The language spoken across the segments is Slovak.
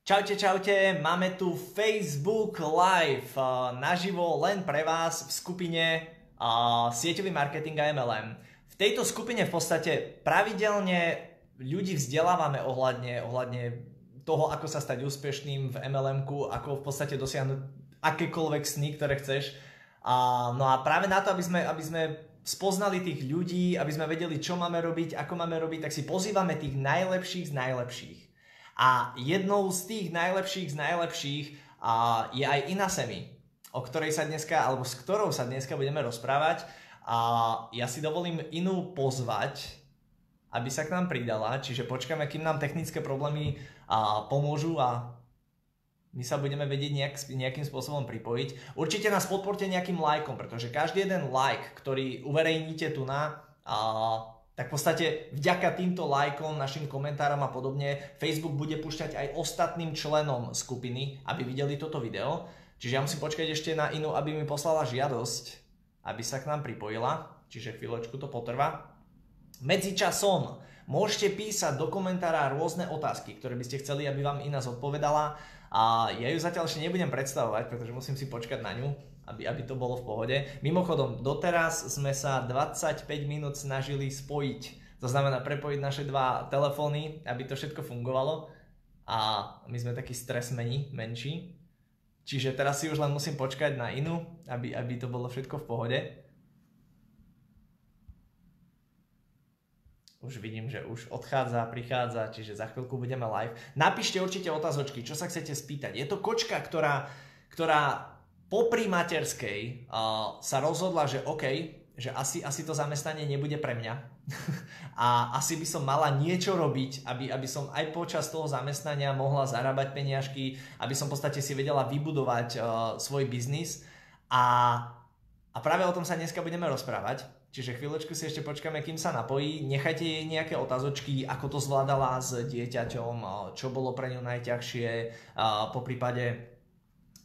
Čaute, čaute, máme tu Facebook Live naživo len pre vás v skupine Sieťový marketing a MLM. V tejto skupine v podstate pravidelne ľudí vzdelávame ohľadne, ohľadne toho, ako sa stať úspešným v mlm ako v podstate dosiahnuť akékoľvek sny, ktoré chceš. Uh, no a práve na to, aby sme, aby sme spoznali tých ľudí, aby sme vedeli, čo máme robiť, ako máme robiť, tak si pozývame tých najlepších z najlepších. A jednou z tých najlepších z najlepších a, je aj Ina Semi, o ktorej sa dneska, alebo s ktorou sa dneska budeme rozprávať. A ja si dovolím Inu pozvať, aby sa k nám pridala, čiže počkáme, kým nám technické problémy a, pomôžu a my sa budeme vedieť nejak, nejakým spôsobom pripojiť. Určite nás podporte nejakým lajkom, pretože každý jeden like, ktorý uverejníte tu na, a, tak v podstate vďaka týmto lajkom, našim komentárom a podobne Facebook bude púšťať aj ostatným členom skupiny, aby videli toto video. Čiže ja musím počkať ešte na inú, aby mi poslala žiadosť, aby sa k nám pripojila. Čiže chvíľočku to potrvá. Medzičasom môžete písať do komentára rôzne otázky, ktoré by ste chceli, aby vám iná zodpovedala. A ja ju zatiaľ ešte nebudem predstavovať, pretože musím si počkať na ňu aby, aby to bolo v pohode. Mimochodom, doteraz sme sa 25 minút snažili spojiť, to znamená prepojiť naše dva telefóny, aby to všetko fungovalo a my sme takí stresmeni, menší. Čiže teraz si už len musím počkať na inú, aby, aby to bolo všetko v pohode. Už vidím, že už odchádza, prichádza, čiže za chvíľku budeme live. Napíšte určite otázočky, čo sa chcete spýtať. Je to kočka, ktorá, ktorá popri materskej uh, sa rozhodla, že OK, že asi, asi to zamestnanie nebude pre mňa a asi by som mala niečo robiť, aby, aby som aj počas toho zamestnania mohla zarábať peniažky, aby som v podstate si vedela vybudovať uh, svoj biznis a, a práve o tom sa dneska budeme rozprávať. Čiže chvíľočku si ešte počkáme, kým sa napojí. Nechajte jej nejaké otázočky, ako to zvládala s dieťaťom, čo bolo pre ňu najťažšie, po prípade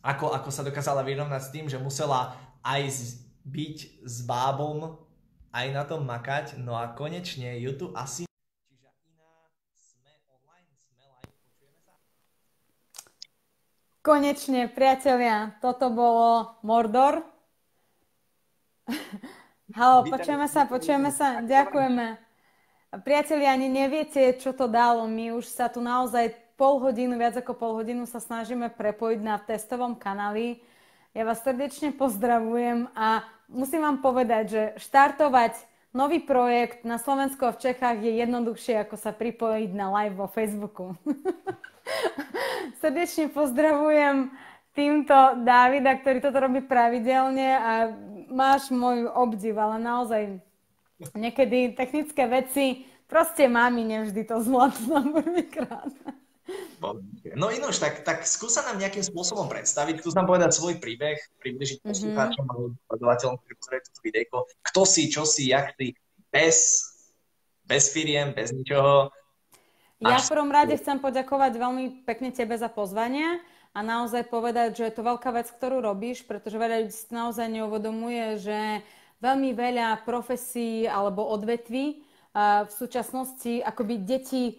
ako, ako sa dokázala vyrovnať s tým, že musela aj byť s bábom, aj na tom makať. No a konečne YouTube asi... Čiže iná, sme online, sme live, počujeme sa? Konečne, priatelia, toto bolo Mordor. Halo, počujeme sa, počujeme sa, ďakujeme. Priatelia, ani neviete, čo to dalo. My už sa tu naozaj pol hodinu, viac ako pol hodinu sa snažíme prepojiť na testovom kanáli. Ja vás srdečne pozdravujem a musím vám povedať, že štartovať nový projekt na Slovensku a v Čechách je jednoduchšie, ako sa pripojiť na live vo Facebooku. srdečne pozdravujem týmto Davida, ktorý toto robí pravidelne a máš môj obdiv, ale naozaj niekedy technické veci proste mami nevždy to zvládnu na prvýkrát. No ináč, tak, tak skúsa nám nejakým spôsobom predstaviť, skús nám povedať svoj príbeh, približiť mm-hmm. poslucháčom alebo sledovateľom, ktoré toto videjko, kto si, čo si, jak ty, bez, bez firiem, bez ničoho. Ja v prvom rade chcem poďakovať veľmi pekne tebe za pozvanie a naozaj povedať, že je to veľká vec, ktorú robíš, pretože veľa ľudí si naozaj neuvedomuje, že veľmi veľa profesí alebo odvetví v súčasnosti akoby deti e,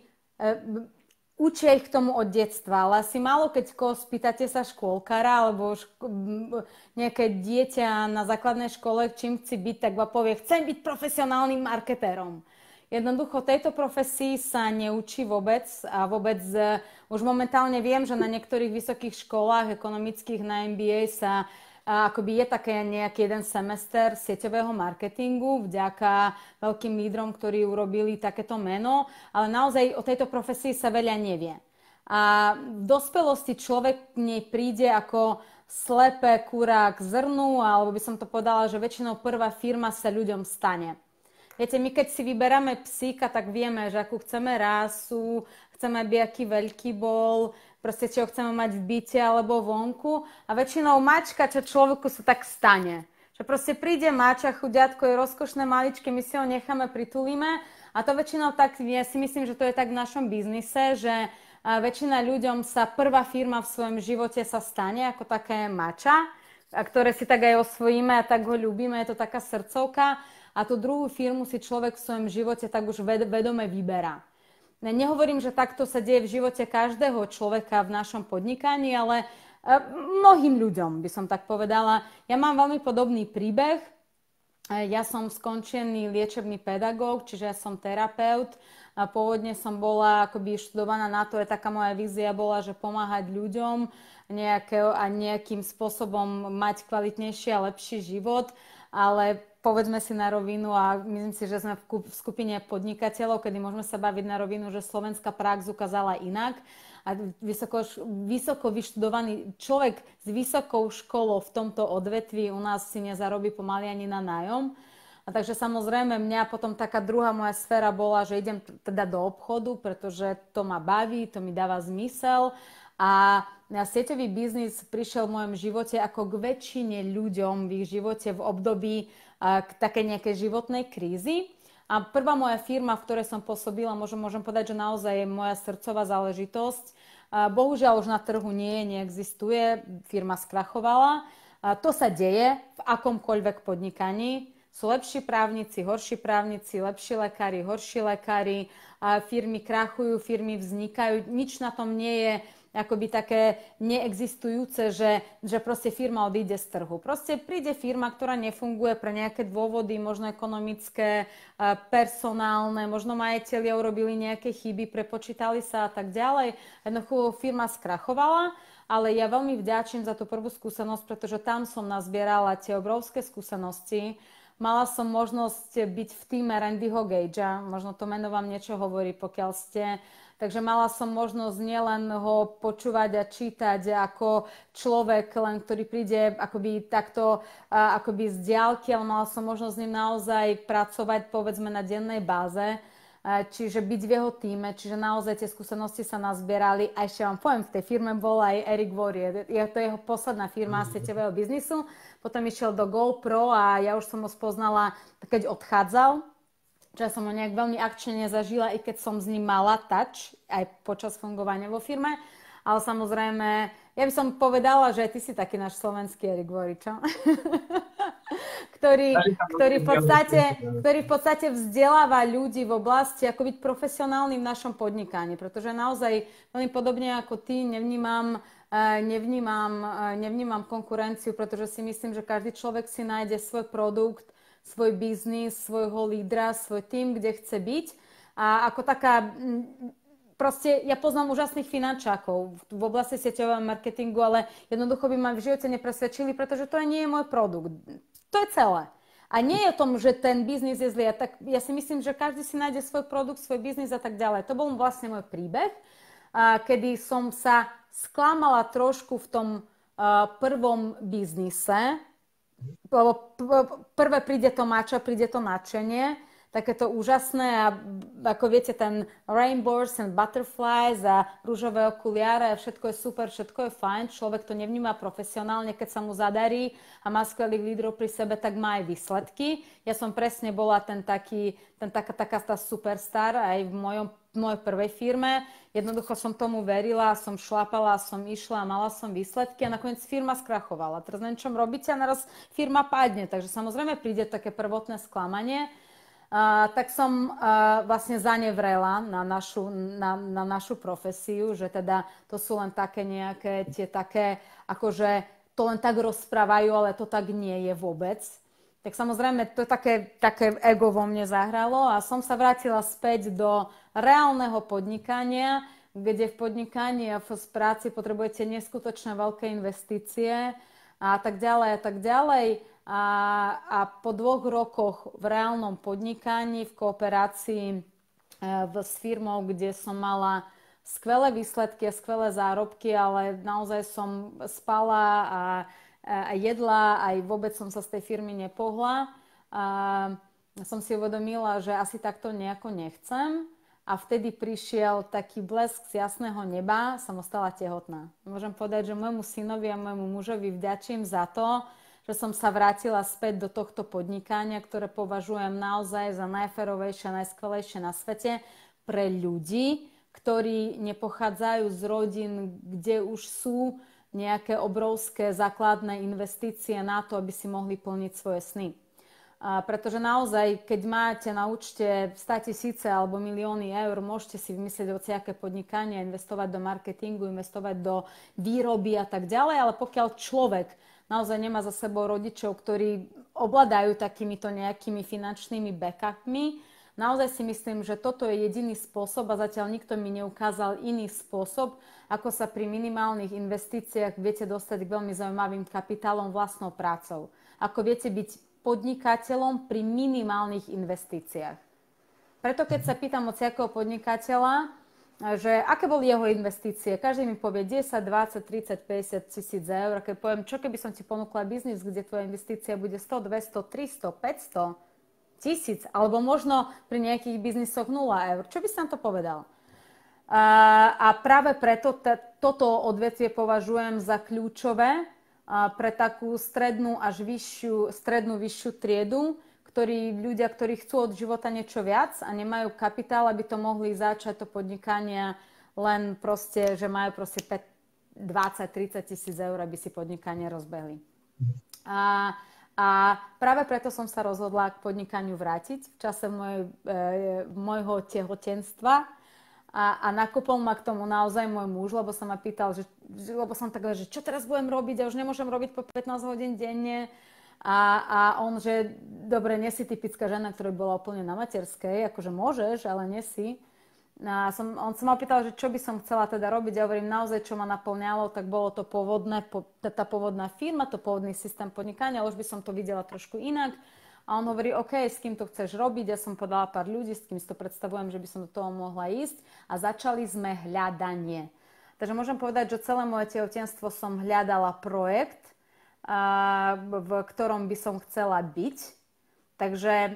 učia ich k tomu od detstva, ale asi málo keď spýtate sa škôlkara alebo ško- nejaké dieťa na základnej škole, čím chci byť, tak vám povie, chcem byť profesionálnym marketérom. Jednoducho tejto profesii sa neučí vôbec a vôbec uh, už momentálne viem, že na niektorých vysokých školách ekonomických na MBA sa a akoby je také nejaký jeden semester sieťového marketingu vďaka veľkým lídrom, ktorí urobili takéto meno, ale naozaj o tejto profesii sa veľa nevie. A v dospelosti človek k nej príde ako slepé kúra k zrnu, alebo by som to povedala, že väčšinou prvá firma sa ľuďom stane. Viete, my keď si vyberáme psíka, tak vieme, že akú chceme rásu, chceme, aby aký veľký bol, proste či ho chceme mať v byte alebo vonku a väčšinou mačka, čo človeku sa tak stane. Že proste príde mača, chudiatko je rozkošné maličké, my si ho necháme, pritulíme a to väčšinou tak, ja si myslím, že to je tak v našom biznise, že väčšina ľuďom sa prvá firma v svojom živote sa stane ako také mača, a ktoré si tak aj osvojíme a tak ho ľúbime, je to taká srdcovka a tú druhú firmu si človek v svojom živote tak už vedome vyberá. Nehovorím, že takto sa deje v živote každého človeka v našom podnikaní, ale e, mnohým ľuďom by som tak povedala. Ja mám veľmi podobný príbeh. E, ja som skončený liečebný pedagóg, čiže ja som terapeut. A pôvodne som bola akoby študovaná na to, je taká moja vízia bola, že pomáhať ľuďom nejaké, a nejakým spôsobom mať kvalitnejší a lepší život. Ale povedzme si na rovinu a myslím si, že sme v skupine podnikateľov, kedy môžeme sa baviť na rovinu, že slovenská prax ukázala inak a vysoko, vysoko vyštudovaný človek s vysokou školou v tomto odvetvi u nás si nezarobí pomaly ani na nájom. A takže samozrejme mňa potom taká druhá moja sféra bola, že idem teda do obchodu, pretože to ma baví, to mi dáva zmysel a sieťový biznis prišiel v mojom živote ako k väčšine ľuďom v ich živote v období k takej nejakej životnej krízy. A prvá moja firma, v ktorej som pôsobila, môžem, môžem povedať, že naozaj je moja srdcová záležitosť. Bohužiaľ už na trhu nie je, neexistuje, firma skrachovala. A to sa deje v akomkoľvek podnikaní. Sú lepší právnici, horší právnici, lepší lekári, horší lekári, firmy krachujú, firmy vznikajú. Nič na tom nie je akoby také neexistujúce, že, že proste firma odíde z trhu. Proste príde firma, ktorá nefunguje pre nejaké dôvody, možno ekonomické, personálne, možno majiteľia urobili nejaké chyby, prepočítali sa a tak ďalej. Jednoducho firma skrachovala, ale ja veľmi vďačím za tú prvú skúsenosť, pretože tam som nazbierala tie obrovské skúsenosti, Mala som možnosť byť v týme Randyho Gagea, možno to meno vám niečo hovorí, pokiaľ ste Takže mala som možnosť nielen ho počúvať a čítať ako človek, len ktorý príde akoby takto akoby z diálky, ale mala som možnosť s ním naozaj pracovať povedzme na dennej báze čiže byť v jeho týme, čiže naozaj tie skúsenosti sa nazbierali. A ešte vám poviem, v tej firme bol aj Eric Warrior. Je to jeho posledná firma mm-hmm. sieťového biznisu. Potom išiel do GoPro a ja už som ho spoznala, keď odchádzal ja som ho nejak veľmi akčne nezažila, i keď som s ním mala touch aj počas fungovania vo firme. Ale samozrejme, ja by som povedala, že ty si taký náš slovenský Erik Voričo. ktorý, ktorý, v podstate, ktorý v podstate vzdeláva ľudí v oblasti, ako byť profesionálny v našom podnikaní. Pretože naozaj veľmi podobne ako ty nevnímam eh, nevnímam, eh, nevnímam konkurenciu, pretože si myslím, že každý človek si nájde svoj produkt, svoj biznis, svojho lídra, svoj tým, kde chce byť. A ako taká, proste ja poznám úžasných finančákov v oblasti sieťového marketingu, ale jednoducho by ma v živote nepresvedčili, pretože to nie je môj produkt. To je celé. A nie je o tom, že ten biznis je zlý. Ja, tak, ja si myslím, že každý si nájde svoj produkt, svoj biznis a tak ďalej. To bol vlastne môj príbeh, a, kedy som sa sklamala trošku v tom a, prvom biznise, prvé príde to mačo, príde to nadšenie, takéto úžasné a ako viete ten rainbows and butterflies a rúžové okuliare všetko je super, všetko je fajn, človek to nevníma profesionálne, keď sa mu zadarí a má skvelých lídrov pri sebe, tak má aj výsledky. Ja som presne bola ten taký, ten taká, taká tá superstar aj v mojom mojej prvej firme. Jednoducho som tomu verila, som šlapala, som išla, mala som výsledky a nakoniec firma skrachovala. Teraz neviem, čom robíte a naraz firma padne. Takže samozrejme príde také prvotné sklamanie. Tak som uh, vlastne zanevrela na našu, na, na našu profesiu, že teda to sú len také nejaké tie také, akože to len tak rozprávajú, ale to tak nie je vôbec tak samozrejme to také, také ego vo mne zahralo a som sa vrátila späť do reálneho podnikania, kde v podnikaní a v práci potrebujete neskutočné veľké investície a tak ďalej a tak ďalej. A, a po dvoch rokoch v reálnom podnikaní, v kooperácii e, v, s firmou, kde som mala skvelé výsledky a skvelé zárobky, ale naozaj som spala a a jedla, aj vôbec som sa z tej firmy nepohla. A som si uvedomila, že asi takto nejako nechcem. A vtedy prišiel taký blesk z jasného neba, som ostala tehotná. Môžem povedať, že môjmu synovi a môjmu mužovi vďačím za to, že som sa vrátila späť do tohto podnikania, ktoré považujem naozaj za najferovejšie, najskvelejšie na svete pre ľudí, ktorí nepochádzajú z rodín, kde už sú nejaké obrovské základné investície na to, aby si mohli plniť svoje sny. A pretože naozaj, keď máte na účte 100 tisíce alebo milióny eur, môžete si vymyslieť aké podnikanie, investovať do marketingu, investovať do výroby a tak ďalej, ale pokiaľ človek naozaj nemá za sebou rodičov, ktorí ovládajú takýmito nejakými finančnými backupmi, naozaj si myslím, že toto je jediný spôsob a zatiaľ nikto mi neukázal iný spôsob, ako sa pri minimálnych investíciách viete dostať k veľmi zaujímavým kapitálom vlastnou prácou. Ako viete byť podnikateľom pri minimálnych investíciách. Preto keď sa pýtam od podnikateľa, že aké boli jeho investície, každý mi povie 10, 20, 30, 50 tisíc eur. Keď poviem, čo keby som ti ponúkla biznis, kde tvoja investícia bude 100, 200, 300, 500 tisíc, alebo možno pri nejakých biznisoch 0 eur. Čo by si nám to povedal? A práve preto t- toto odvetvie považujem za kľúčové, pre takú strednú až vyššiu, strednú vyššiu triedu, ktorí, ľudia, ktorí chcú od života niečo viac a nemajú kapitál, aby to mohli začať to podnikanie len proste, že majú proste 20-30 tisíc eur, aby si podnikanie rozbehli. A, a práve preto som sa rozhodla k podnikaniu vrátiť v čase moj, e, tehotenstva a, a nakopol ma k tomu naozaj môj muž, lebo sa ma pýtal, že, lebo som tak, že čo teraz budem robiť, ja už nemôžem robiť po 15 hodín denne. A, a on, že dobre, nie si typická žena, ktorá bola úplne na materskej, akože môžeš, ale nie si. A som, on sa ma pýtal, že čo by som chcela teda robiť. Ja hovorím, naozaj, čo ma naplňalo, tak bolo to pôvodné, po, tá pôvodná firma, to pôvodný systém podnikania, už by som to videla trošku inak. A on hovorí, OK, s kým to chceš robiť? Ja som podala pár ľudí, s kým si to predstavujem, že by som do toho mohla ísť. A začali sme hľadanie. Takže môžem povedať, že celé moje tehotenstvo som hľadala projekt, v ktorom by som chcela byť. Takže e,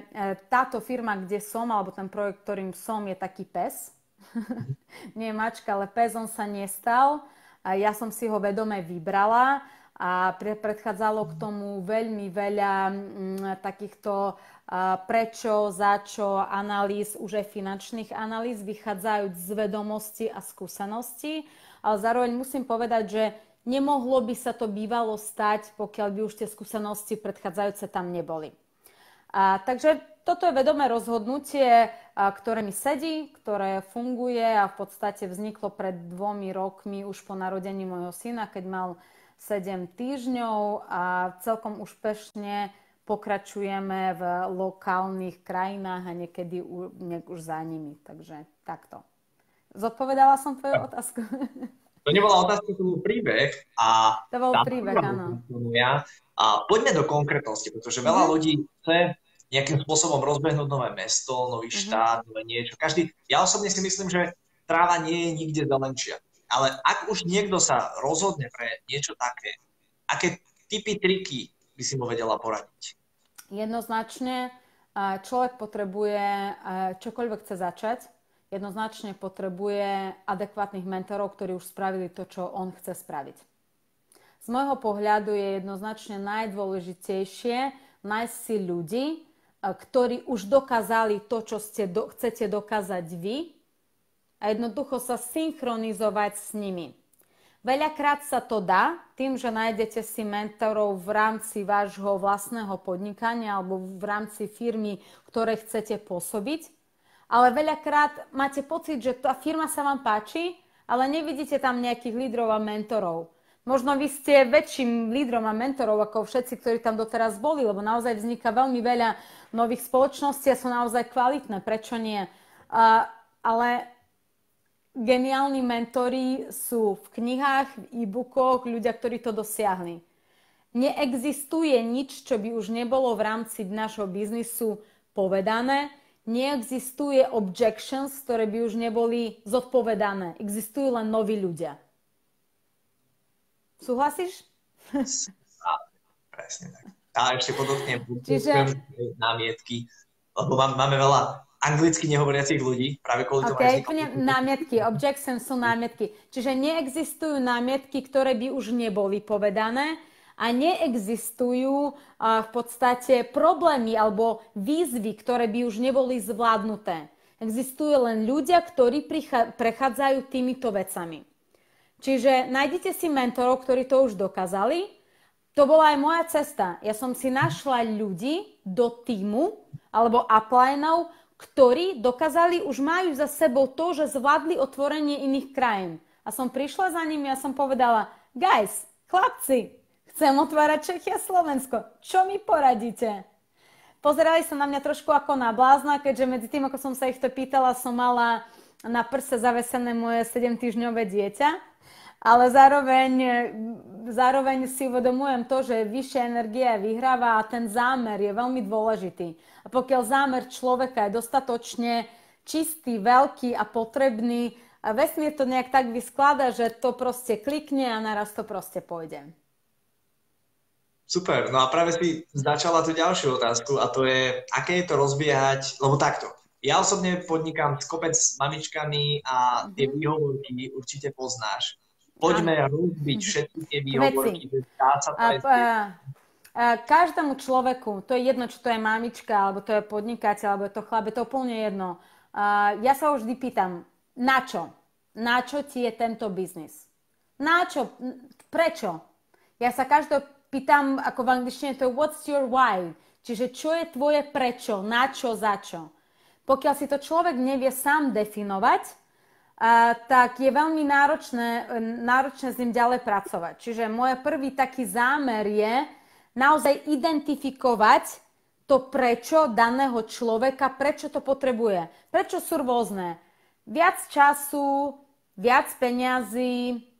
táto firma, kde som, alebo ten projekt, ktorým som, je taký pes. Nie mačka, ale pes, on sa nestal. Ja som si ho vedome vybrala a predchádzalo k tomu veľmi veľa mm, takýchto prečo, za čo analýz, už aj finančných analýz, vychádzajúc z vedomosti a skúsenosti. Ale zároveň musím povedať, že nemohlo by sa to bývalo stať, pokiaľ by už tie skúsenosti predchádzajúce tam neboli. A, takže toto je vedomé rozhodnutie, ktoré mi sedí, ktoré funguje a v podstate vzniklo pred dvomi rokmi už po narodení môjho syna, keď mal 7 týždňov a celkom úspešne pokračujeme v lokálnych krajinách a niekedy u, niek už za nimi. Takže takto. Zodpovedala som tvoju otázku? To nebola otázka, to bol príbeh. A to bol príbeh, áno. A poďme do konkrétnosti, pretože veľa mm-hmm. ľudí chce nejakým spôsobom rozbehnúť nové mesto, nový mm-hmm. štát, nové niečo. Každý, ja osobne si myslím, že tráva nie je nikde zelenšia. Ale ak už niekto sa rozhodne pre niečo také, aké typy, triky by si mu vedela poradiť? Jednoznačne človek potrebuje, čokoľvek chce začať, jednoznačne potrebuje adekvátnych mentorov, ktorí už spravili to, čo on chce spraviť. Z môjho pohľadu je jednoznačne najdôležitejšie nájsť si ľudí, ktorí už dokázali to, čo ste do, chcete dokázať vy a jednoducho sa synchronizovať s nimi. Veľakrát sa to dá tým, že nájdete si mentorov v rámci vášho vlastného podnikania alebo v rámci firmy, ktoré chcete pôsobiť. Ale veľakrát máte pocit, že tá firma sa vám páči, ale nevidíte tam nejakých lídrov a mentorov. Možno vy ste väčším lídrom a mentorov ako všetci, ktorí tam doteraz boli, lebo naozaj vzniká veľmi veľa nových spoločností a sú naozaj kvalitné. Prečo nie? Uh, ale geniálni mentori sú v knihách, v e-bookoch, ľudia, ktorí to dosiahli. Neexistuje nič, čo by už nebolo v rámci nášho biznisu povedané. Neexistuje objections, ktoré by už neboli zodpovedané. Existujú len noví ľudia. Súhlasíš? Presne tak. A ešte podotknem Čiže... námietky, lebo máme veľa anglicky nehovoriacich ľudí, práve kvôli tomu. Okay, námietky, objection sú námietky. Čiže neexistujú námietky, ktoré by už neboli povedané a neexistujú v podstate problémy alebo výzvy, ktoré by už neboli zvládnuté. Existujú len ľudia, ktorí prechádzajú týmito vecami. Čiže nájdete si mentorov, ktorí to už dokázali. To bola aj moja cesta. Ja som si našla ľudí, do týmu alebo uplinov, ktorí dokázali, už majú za sebou to, že zvládli otvorenie iných krajín. A som prišla za nimi a som povedala, guys, chlapci, chcem otvárať Čechy a Slovensko. Čo mi poradíte? Pozerali sa na mňa trošku ako na blázna, keďže medzi tým, ako som sa ich to pýtala, som mala na prse zavesené moje 7-týždňové dieťa ale zároveň, zároveň si uvedomujem to, že vyššia energia vyhráva a ten zámer je veľmi dôležitý. A pokiaľ zámer človeka je dostatočne čistý, veľký a potrebný, vesmír to nejak tak vysklada, že to proste klikne a naraz to proste pôjde. Super, no a práve si začala tú ďalšiu otázku a to je, aké je to rozbiehať, lebo takto, ja osobne podnikám s kopec s mamičkami a tie mm-hmm. výhovorky určite poznáš poďme rozbiť všetky tie výhovorky, dá sa to a, a, každému človeku, to je jedno, či to je mamička, alebo to je podnikateľ, alebo je to chlap, je to úplne jedno. A, ja sa už vždy pýtam, na čo? Na čo ti je tento biznis? Na čo? Prečo? Ja sa každého pýtam, ako v angličtine to je what's your why? Čiže čo je tvoje prečo? Na čo? Za čo? Pokiaľ si to človek nevie sám definovať, a, tak je veľmi náročné, náročné s ním ďalej pracovať. Čiže môj prvý taký zámer je naozaj identifikovať to prečo daného človeka, prečo to potrebuje. Prečo sú rôzne. Viac času, viac peňazí,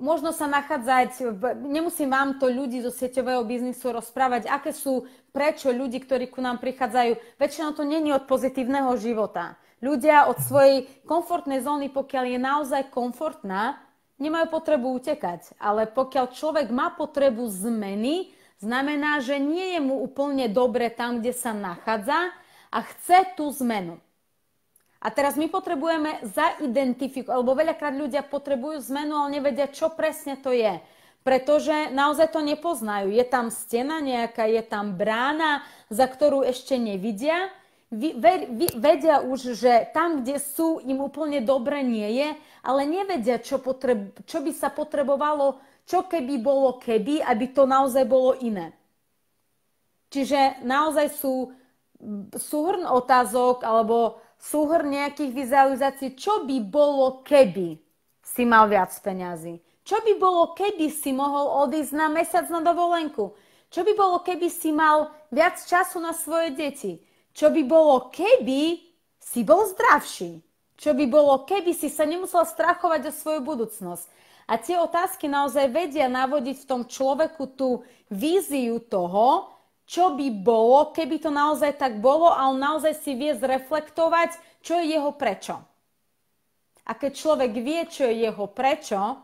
možno sa nachádzať, nemusím vám to ľudí zo sieťového biznisu rozprávať, aké sú prečo ľudí, ktorí ku nám prichádzajú. Väčšinou to není od pozitívneho života. Ľudia od svojej komfortnej zóny, pokiaľ je naozaj komfortná, nemajú potrebu utekať. Ale pokiaľ človek má potrebu zmeny, znamená, že nie je mu úplne dobre tam, kde sa nachádza a chce tú zmenu. A teraz my potrebujeme zaidentifikovať, alebo veľakrát ľudia potrebujú zmenu, ale nevedia, čo presne to je. Pretože naozaj to nepoznajú. Je tam stena nejaká, je tam brána, za ktorú ešte nevidia vedia už, že tam, kde sú, im úplne dobre nie je, ale nevedia, čo, potreb, čo by sa potrebovalo, čo keby bolo keby, aby to naozaj bolo iné. Čiže naozaj sú súhrn otázok alebo súhrn nejakých vizualizácií, čo by bolo keby si mal viac peňazí. Čo by bolo, keby si mohol odísť na mesiac na dovolenku? Čo by bolo, keby si mal viac času na svoje deti? Čo by bolo, keby si bol zdravší? Čo by bolo, keby si sa nemusel strachovať o svoju budúcnosť? A tie otázky naozaj vedia navodiť v tom človeku tú víziu toho, čo by bolo, keby to naozaj tak bolo a on naozaj si vie zreflektovať, čo je jeho prečo. A keď človek vie, čo je jeho prečo,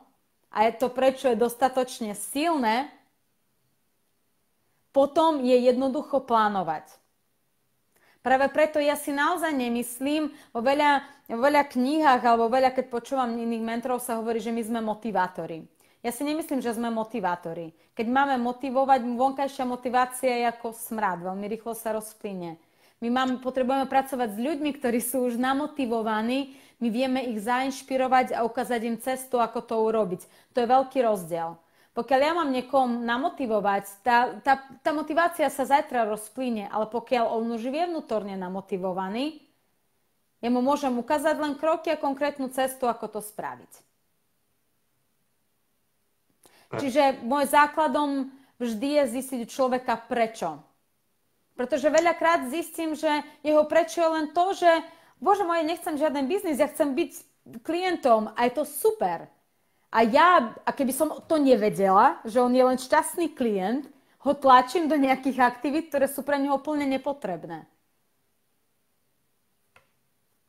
a je to prečo je dostatočne silné, potom je jednoducho plánovať. Práve preto ja si naozaj nemyslím, vo veľa, vo veľa knihách alebo veľa, keď počúvam iných mentorov, sa hovorí, že my sme motivátori. Ja si nemyslím, že sme motivátori. Keď máme motivovať, vonkajšia motivácia je ako smrad, veľmi rýchlo sa rozplyne. My máme, potrebujeme pracovať s ľuďmi, ktorí sú už namotivovaní, my vieme ich zainšpirovať a ukázať im cestu, ako to urobiť. To je veľký rozdiel. Pokiaľ ja mám niekom namotivovať, tá, tá, tá motivácia sa zajtra rozplyne, ale pokiaľ on už je vnútorne namotivovaný, ja mu môžem ukázať len kroky a konkrétnu cestu, ako to spraviť. Čiže môj základom vždy je zistiť človeka prečo. Pretože veľakrát zistím, že jeho prečo je len to, že bože moje, nechcem žiaden biznis, ja chcem byť klientom a je to super. A ja, a keby som to nevedela, že on je len šťastný klient, ho tlačím do nejakých aktivít, ktoré sú pre neho úplne nepotrebné.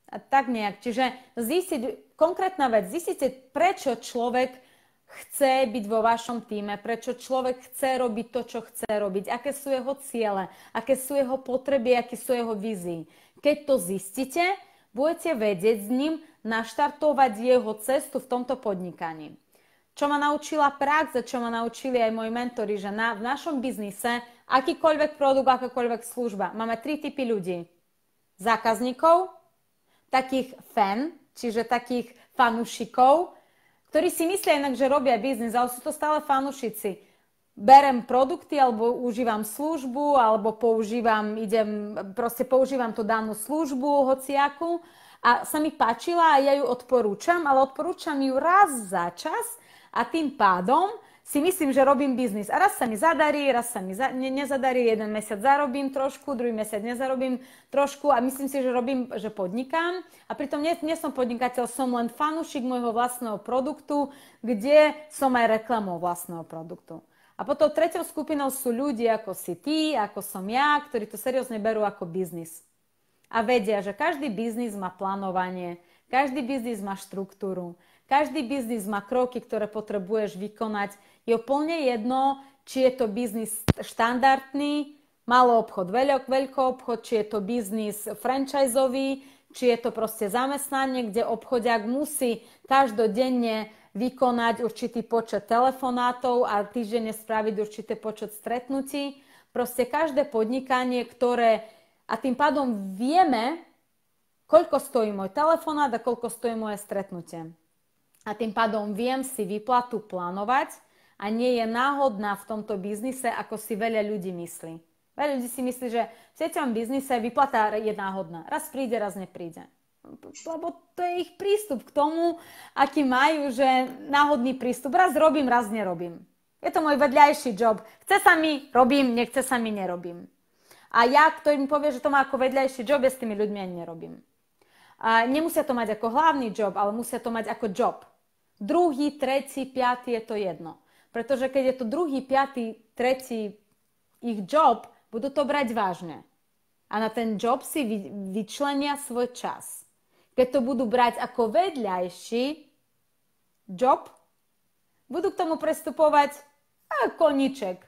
A tak nejak. Čiže zistiť, konkrétna vec, zistiť, prečo človek chce byť vo vašom týme, prečo človek chce robiť to, čo chce robiť, aké sú jeho ciele, aké sú jeho potreby, aké sú jeho vízie. Keď to zistíte, budete vedieť s ním naštartovať jeho cestu v tomto podnikaní. Čo ma naučila prax a čo ma naučili aj moji mentori, že na, v našom biznise akýkoľvek produkt, akákoľvek služba, máme tri typy ľudí. Zákazníkov, takých fan, čiže takých fanúšikov, ktorí si myslia inak, že robia biznis, ale sú to stále fanúšici. berem produkty alebo užívam službu alebo používam, idem, proste používam tú danú službu, hociaku a sa mi páčila a ja ju odporúčam, ale odporúčam ju raz za čas a tým pádom si myslím, že robím biznis. A raz sa mi zadarí, raz sa mi za, ne, nezadarí, jeden mesiac zarobím trošku, druhý mesiac nezarobím trošku a myslím si, že robím, že podnikám. A pritom nie, nie som podnikateľ, som len fanúšik môjho vlastného produktu, kde som aj reklamou vlastného produktu. A potom tretou skupinou sú ľudia ako si ty, ako som ja, ktorí to seriózne berú ako biznis. A vedia, že každý biznis má plánovanie, každý biznis má štruktúru, každý biznis má kroky, ktoré potrebuješ vykonať. Je úplne jedno, či je to biznis štandardný, malý obchod, veľký obchod, či je to biznis franchiseový, či je to proste zamestnanie, kde obchodiak musí každodenne vykonať určitý počet telefonátov a týždenne spraviť určitý počet stretnutí. Proste každé podnikanie, ktoré... A tým pádom vieme, koľko stojí môj telefonát a koľko stojí moje stretnutie a tým pádom viem si výplatu plánovať a nie je náhodná v tomto biznise, ako si veľa ľudí myslí. Veľa ľudí si myslí, že v sieťovom biznise výplata je náhodná. Raz príde, raz nepríde. Lebo to je ich prístup k tomu, aký majú, že náhodný prístup. Raz robím, raz nerobím. Je to môj vedľajší job. Chce sa mi, robím, nechce sa mi, nerobím. A ja, ktorý mi povie, že to má ako vedľajší job, ja s tými ľuďmi ani nerobím. A nemusia to mať ako hlavný job, ale musia to mať ako job druhý, tretí, piatý je to jedno. Pretože keď je to druhý, piatý, tretí ich job, budú to brať vážne. A na ten job si vyčlenia svoj čas. Keď to budú brať ako vedľajší job, budú k tomu prestupovať a koniček.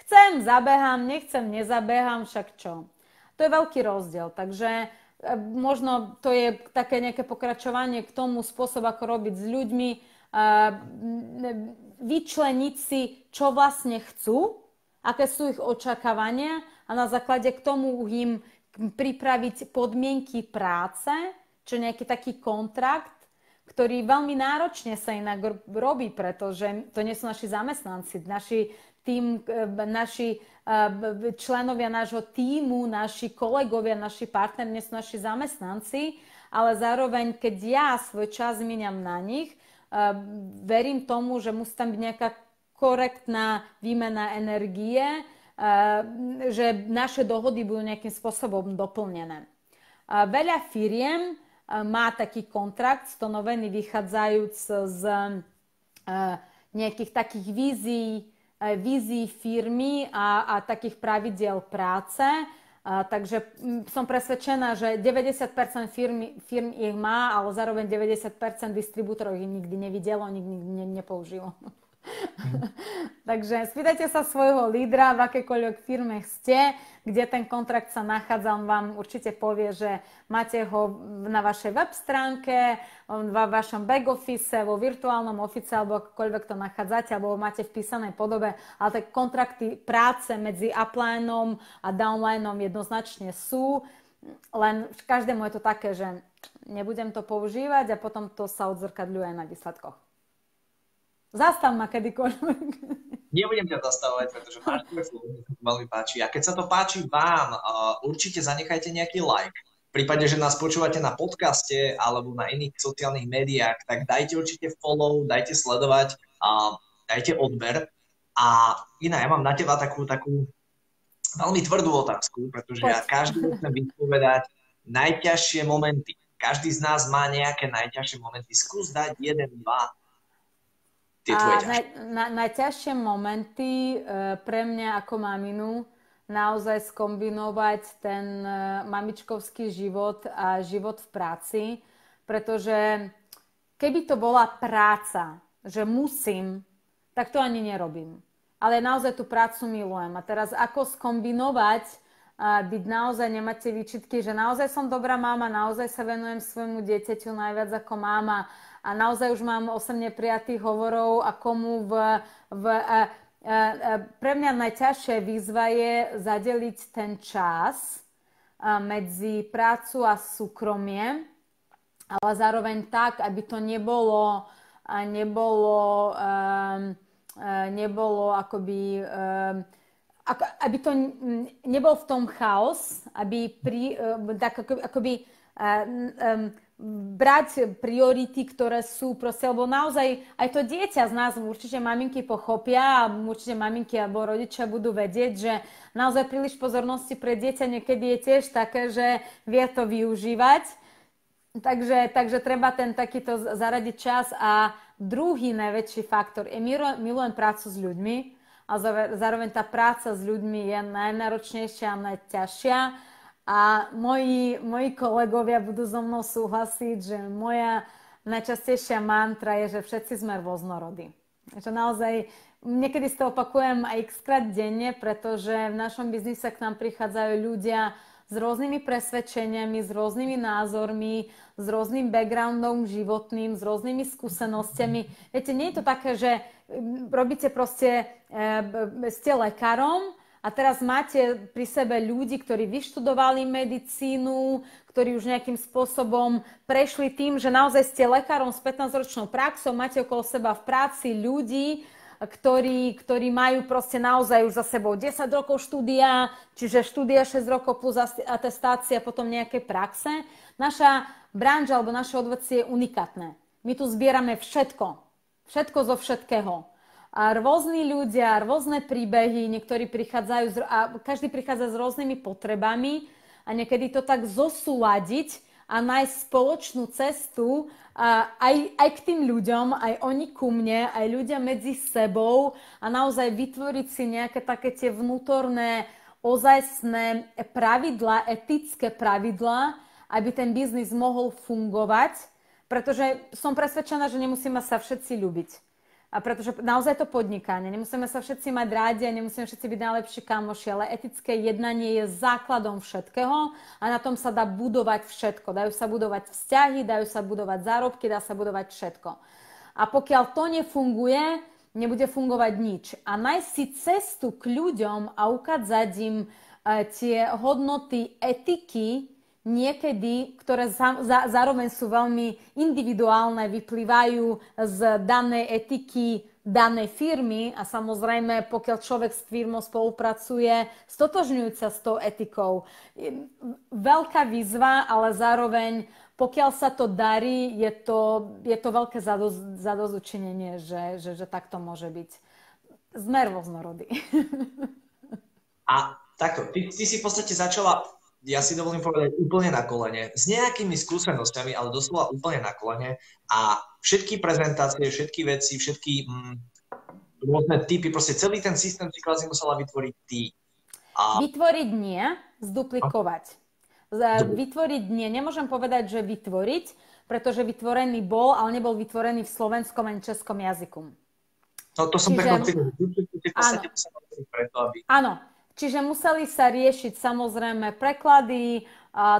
Chcem, zabehám, nechcem, nezabehám, však čo. To je veľký rozdiel. Takže E, možno to je také nejaké pokračovanie k tomu spôsob, ako robiť s ľuďmi, e, vyčleniť si, čo vlastne chcú, aké sú ich očakávania a na základe k tomu im pripraviť podmienky práce, čo nejaký taký kontrakt, ktorý veľmi náročne sa inak robí, pretože to nie sú naši zamestnanci. Naši tým, e, naši členovia nášho týmu, naši kolegovia, naši partneri, nie sú naši zamestnanci, ale zároveň, keď ja svoj čas míňam na nich, verím tomu, že musí tam byť nejaká korektná výmena energie, že naše dohody budú nejakým spôsobom doplnené. Veľa firiem má taký kontrakt stanovený vychádzajúc z nejakých takých vízií, vízií firmy a, a takých pravidiel práce. A, takže som presvedčená, že 90% firmy, firm ich má, ale zároveň 90% distribútorov ich nikdy nevidelo, nikdy ne, nepoužilo. Takže spýtajte sa svojho lídra, v akejkoľvek firme ste, kde ten kontrakt sa nachádza, on vám určite povie, že máte ho na vašej web stránke, v vašom back office, vo virtuálnom ofice alebo akokoľvek to nachádzate, alebo máte v písanej podobe, ale tie kontrakty práce medzi uplineom a downlineom jednoznačne sú, len každému je to také, že nebudem to používať a potom to sa odzrkadľuje na výsledkoch. Zastav ma kedykoľvek. Nebudem ťa zastavovať, pretože máš veľmi páči. A keď sa to páči vám, určite zanechajte nejaký like. V prípade, že nás počúvate na podcaste alebo na iných sociálnych médiách, tak dajte určite follow, dajte sledovať, a dajte odber. A iná, ja mám na teba takú, takú veľmi tvrdú otázku, pretože ja každý chcem vyspovedať najťažšie momenty. Každý z nás má nejaké najťažšie momenty. Skús dať jeden, dva tie tvoje a naj, na, najťažšie momenty e, pre mňa ako maminu naozaj skombinovať ten e, mamičkovský život a život v práci, pretože keby to bola práca, že musím, tak to ani nerobím. Ale naozaj tú prácu milujem. A teraz ako skombinovať, byť naozaj, nemáte výčitky, že naozaj som dobrá mama, naozaj sa venujem svojmu dieťaťu najviac ako máma, a naozaj už mám 8 neprijatých hovorov a komu v, v a, a, a, pre mňa najťažšia výzva je zadeliť ten čas a, medzi prácu a súkromie, ale zároveň tak, aby to nebolo, a nebolo um, nebolo akoby, aby to nebol v tom chaos, aby pri, tak akoby, akoby brať priority, ktoré sú proste, lebo naozaj aj to dieťa z nás určite maminky pochopia a určite maminky alebo rodičia budú vedieť, že naozaj príliš pozornosti pre dieťa niekedy je tiež také, že vie to využívať. Takže, takže treba ten takýto zaradiť čas a druhý najväčší faktor je milujem prácu s ľuďmi a zároveň tá práca s ľuďmi je najnáročnejšia a najťažšia a moji, moji kolegovia budú so mnou súhlasiť, že moja najčastejšia mantra je, že všetci sme rôznorodí. Že naozaj niekedy si to opakujem aj x krát denne, pretože v našom biznise k nám prichádzajú ľudia s rôznymi presvedčeniami, s rôznymi názormi, s rôznym backgroundom životným, s rôznymi skúsenostiami. Viete, nie je to také, že robíte proste, e, ste lekárom a teraz máte pri sebe ľudí, ktorí vyštudovali medicínu, ktorí už nejakým spôsobom prešli tým, že naozaj ste lekárom s 15-ročnou praxou, máte okolo seba v práci ľudí, ktorí, ktorí majú proste naozaj už za sebou 10 rokov štúdia, čiže štúdia 6 rokov plus atestácia, potom nejaké praxe. Naša branža alebo naše odvedcie je unikátne. My tu zbierame všetko. Všetko zo všetkého rôzni ľudia, rôzne príbehy, niektorí prichádzajú z, a každý prichádza s rôznymi potrebami a niekedy to tak zosúľadiť a nájsť spoločnú cestu a aj, aj k tým ľuďom, aj oni ku mne, aj ľudia medzi sebou a naozaj vytvoriť si nejaké také tie vnútorné, ozajstné pravidla, etické pravidla, aby ten biznis mohol fungovať, pretože som presvedčená, že nemusíme sa všetci ľúbiť a pretože naozaj to podnikanie, nemusíme sa všetci mať rádi a nemusíme všetci byť najlepší kamoši, ale etické jednanie je základom všetkého a na tom sa dá budovať všetko. Dajú sa budovať vzťahy, dajú sa budovať zárobky, dá sa budovať všetko. A pokiaľ to nefunguje, nebude fungovať nič. A nájsť si cestu k ľuďom a ukázať im e, tie hodnoty etiky, niekedy, ktoré za, za, zároveň sú veľmi individuálne, vyplývajú z danej etiky danej firmy a samozrejme, pokiaľ človek s firmou spolupracuje, stotožňujúca sa s tou etikou. Veľká výzva, ale zároveň, pokiaľ sa to darí, je to, je to veľké zadoz, zadozučinenie, že, že, že tak to môže byť. Sme rôznorodí. A takto, ty, ty si v podstate začala ja si dovolím povedať úplne na kolene, s nejakými skúsenosťami, ale doslova úplne na kolene a všetky prezentácie, všetky veci, všetky mm, rôzne typy, proste celý ten systém si kvázi musela vytvoriť ty. A... Vytvoriť nie, zduplikovať. A... Vytvoriť nie, nemôžem povedať, že vytvoriť, pretože vytvorený bol, ale nebol vytvorený v slovenskom ani českom jazyku. No to som Čiže... Áno. Preto, aby... Áno, Čiže museli sa riešiť samozrejme preklady,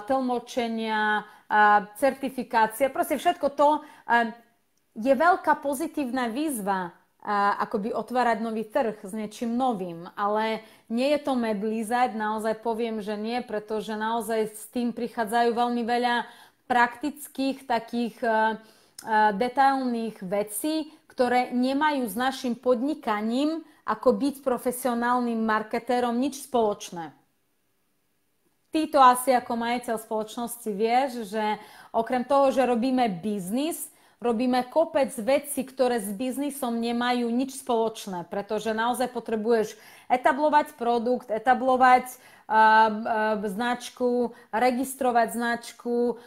tlmočenia, certifikácie, proste všetko to. Je veľká pozitívna výzva akoby otvárať nový trh s niečím novým, ale nie je to medlízať, naozaj poviem, že nie, pretože naozaj s tým prichádzajú veľmi veľa praktických takých detailných vecí, ktoré nemajú s našim podnikaním ako byť profesionálnym marketérom nič spoločné. Ty to asi ako majiteľ spoločnosti vieš, že okrem toho, že robíme biznis, robíme kopec vecí, ktoré s biznisom nemajú nič spoločné, pretože naozaj potrebuješ etablovať produkt, etablovať značku, registrovať značku,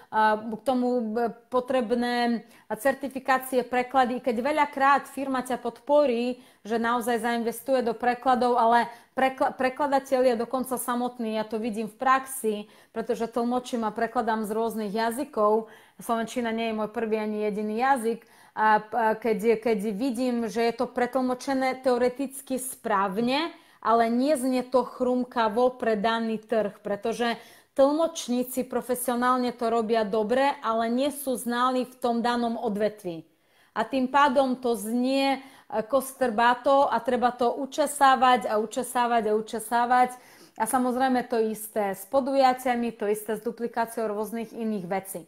k tomu potrebné certifikácie, preklady. Keď veľakrát firma ťa podporí, že naozaj zainvestuje do prekladov, ale prekl- prekladateľ je dokonca samotný, ja to vidím v praxi, pretože tlmočím a prekladám z rôznych jazykov. Slovenčina nie je môj prvý ani jediný jazyk. A keď, keď vidím, že je to pretlmočené teoreticky správne, ale nie znie to chrumkavo pre daný trh, pretože tlmočníci profesionálne to robia dobre, ale nie sú znali v tom danom odvetvi. A tým pádom to znie e, kostrbato a treba to učesávať a učesávať a učesávať. A samozrejme to isté s podujatiami, to isté s duplikáciou rôznych iných vecí.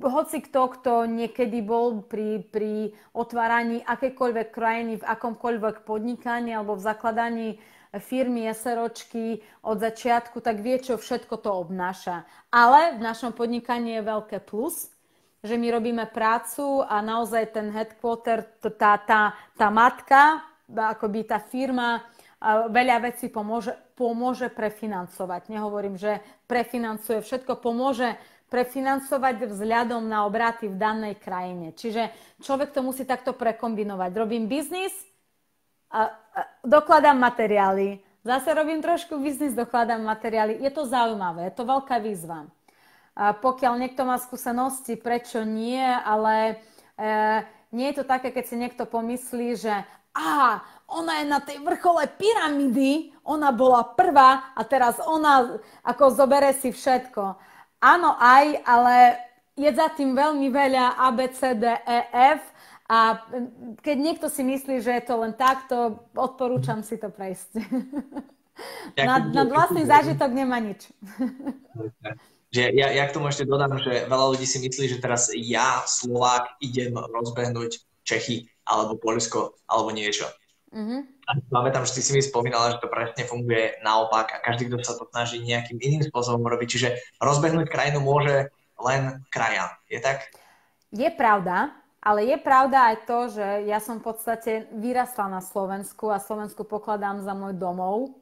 Hoci kto, kto niekedy bol pri, pri otváraní akékoľvek krajiny, v akomkoľvek podnikaní alebo v zakladaní firmy, SROčky od začiatku, tak vie, čo všetko to obnáša. Ale v našom podnikaní je veľké plus, že my robíme prácu a naozaj ten headquarter, tá, tá, tá matka, akoby tá firma, veľa vecí pomôže, pomôže prefinancovať. Nehovorím, že prefinancuje všetko, pomôže prefinancovať vzhľadom na obraty v danej krajine. Čiže človek to musí takto prekombinovať. Robím biznis, a, a dokladám materiály. Zase robím trošku biznis, dokladám materiály. Je to zaujímavé, je to veľká výzva. A pokiaľ niekto má skúsenosti, prečo nie, ale e, nie je to také, keď si niekto pomyslí, že aha, ona je na tej vrchole pyramidy, ona bola prvá a teraz ona ako zobere si všetko. Áno, aj, ale je za tým veľmi veľa A, B, C, D, E, a keď niekto si myslí, že je to len takto, odporúčam si to prejsť. na, na vlastný zážitok nemá nič. Že ja, ja k tomu ešte dodám, že veľa ľudí si myslí, že teraz ja, Slovák, idem rozbehnúť Čechy alebo Polsko alebo niečo. Mm-hmm. Máme tam, že ty si mi spomínala, že to presne funguje naopak a každý, kto sa to snaží nejakým iným spôsobom robiť. Čiže rozbehnúť krajinu môže len kraja. Je tak? Je pravda, ale je pravda aj to, že ja som v podstate vyrastla na Slovensku a Slovensku pokladám za môj domov,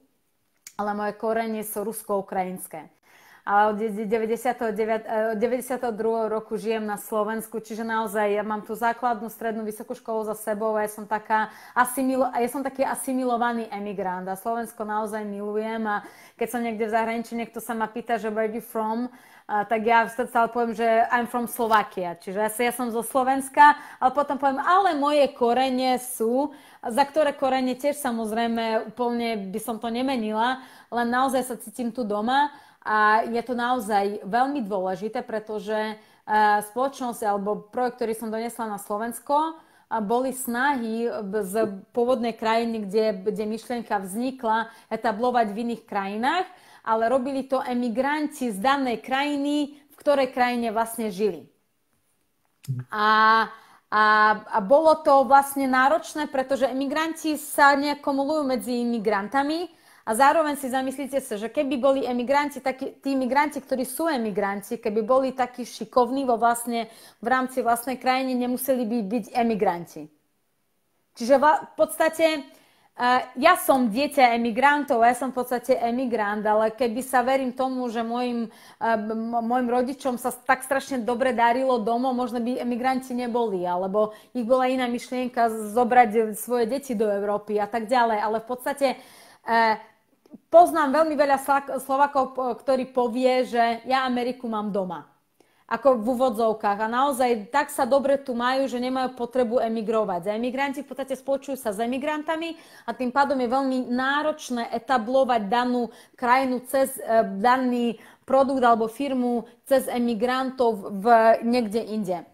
ale moje korenie sú rusko-ukrajinské ale od 99, 92. Eh, roku žijem na Slovensku, čiže naozaj ja mám tú základnú, strednú, vysokú školu za sebou a ja som, taká asimilo, ja som taký asimilovaný emigrant a Slovensko naozaj milujem a keď som niekde v zahraničí, niekto sa ma pýta, že where you from, a, tak ja stále poviem, že I'm from Slovakia. Čiže ja, ja som zo Slovenska, ale potom poviem, ale moje korene sú, za ktoré korene tiež samozrejme úplne by som to nemenila, len naozaj sa cítim tu doma. A je to naozaj veľmi dôležité, pretože e, spoločnosť alebo projekt, ktorý som donesla na Slovensko, boli snahy z pôvodnej krajiny, kde, kde myšlienka vznikla, etablovať v iných krajinách, ale robili to emigranti z danej krajiny, v ktorej krajine vlastne žili. A, a, a bolo to vlastne náročné, pretože emigranti sa neakumulujú medzi imigrantami, a zároveň si zamyslíte sa, že keby boli emigranti, takí, tí emigranti, ktorí sú emigranti, keby boli takí šikovní vo vlastne, v rámci vlastnej krajiny, nemuseli by byť emigranti. Čiže v podstate ja som dieťa emigrantov, ja som v podstate emigrant, ale keby sa verím tomu, že mojim, mojim rodičom sa tak strašne dobre darilo domov, možno by emigranti neboli, alebo ich bola iná myšlienka zobrať svoje deti do Európy a tak ďalej. Ale v podstate poznám veľmi veľa Slovakov, ktorí povie, že ja Ameriku mám doma. Ako v úvodzovkách. A naozaj tak sa dobre tu majú, že nemajú potrebu emigrovať. A emigranti v podstate spoločujú sa s emigrantami a tým pádom je veľmi náročné etablovať danú krajinu cez e, daný produkt alebo firmu cez emigrantov v, niekde inde.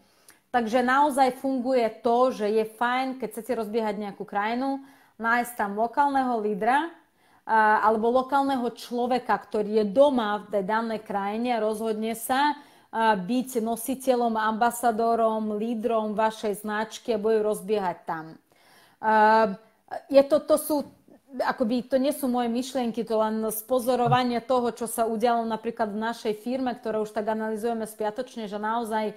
Takže naozaj funguje to, že je fajn, keď chcete rozbiehať nejakú krajinu, nájsť tam lokálneho lídra, alebo lokálneho človeka, ktorý je doma v tej danej krajine rozhodne sa byť nositeľom, ambasadorom, lídrom vašej značky a bude rozbiehať tam. Je to, to sú akoby to nie sú moje myšlienky, to len spozorovanie toho, čo sa udialo napríklad v našej firme, ktoré už tak analizujeme spiatočne, že naozaj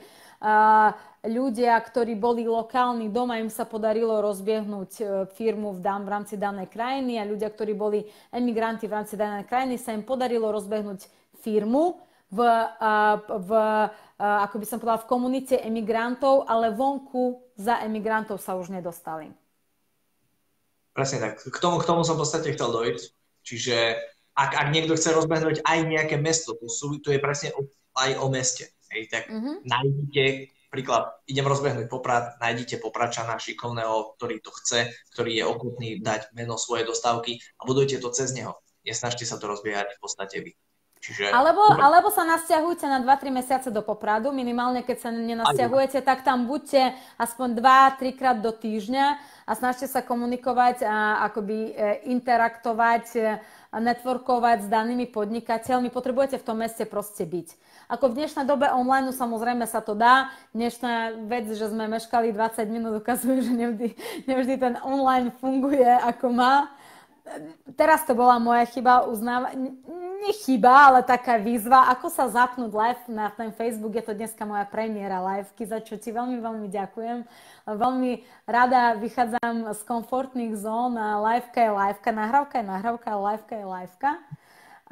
ľudia, ktorí boli lokálni doma, im sa podarilo rozbiehnúť e, firmu v, dan, v rámci danej krajiny a ľudia, ktorí boli emigranti v rámci danej krajiny, sa im podarilo rozbehnúť firmu v, v, ako by som povedala, v komunite emigrantov, ale vonku za emigrantov sa už nedostali. Presne tak. K tomu, k tomu som v podstate chcel dojsť. Čiže ak, ak niekto chce rozbehnúť aj nejaké mesto, to, sú, to je presne aj o meste. Hej, tak mm-hmm. nájdite, príklad, idem rozbehnúť Poprad, nájdite Popračana šikovného, ktorý to chce, ktorý je ochotný dať meno svojej dostávky a budujte to cez neho. Nesnažte sa to rozbiehať v podstate vy. Čiže... Alebo, alebo sa nasťahujte na 2-3 mesiace do Popradu, minimálne keď sa nenasťahujete, tak tam buďte aspoň 2-3 krát do týždňa a snažte sa komunikovať a akoby e, interaktovať e, networkovať s danými podnikateľmi, potrebujete v tom meste proste byť. Ako v dnešnej dobe online samozrejme sa to dá. Dnešná vec, že sme meškali 20 minút, ukazuje, že nevždy, nevždy ten online funguje ako má. Teraz to bola moja chyba, uznávať nechyba, ale taká výzva, ako sa zapnúť live na ten Facebook. Je to dneska moja premiéra liveky, za čo ti veľmi, veľmi ďakujem. Veľmi rada vychádzam z komfortných zón a liveka je liveka, nahrávka je nahrávka, liveka je liveka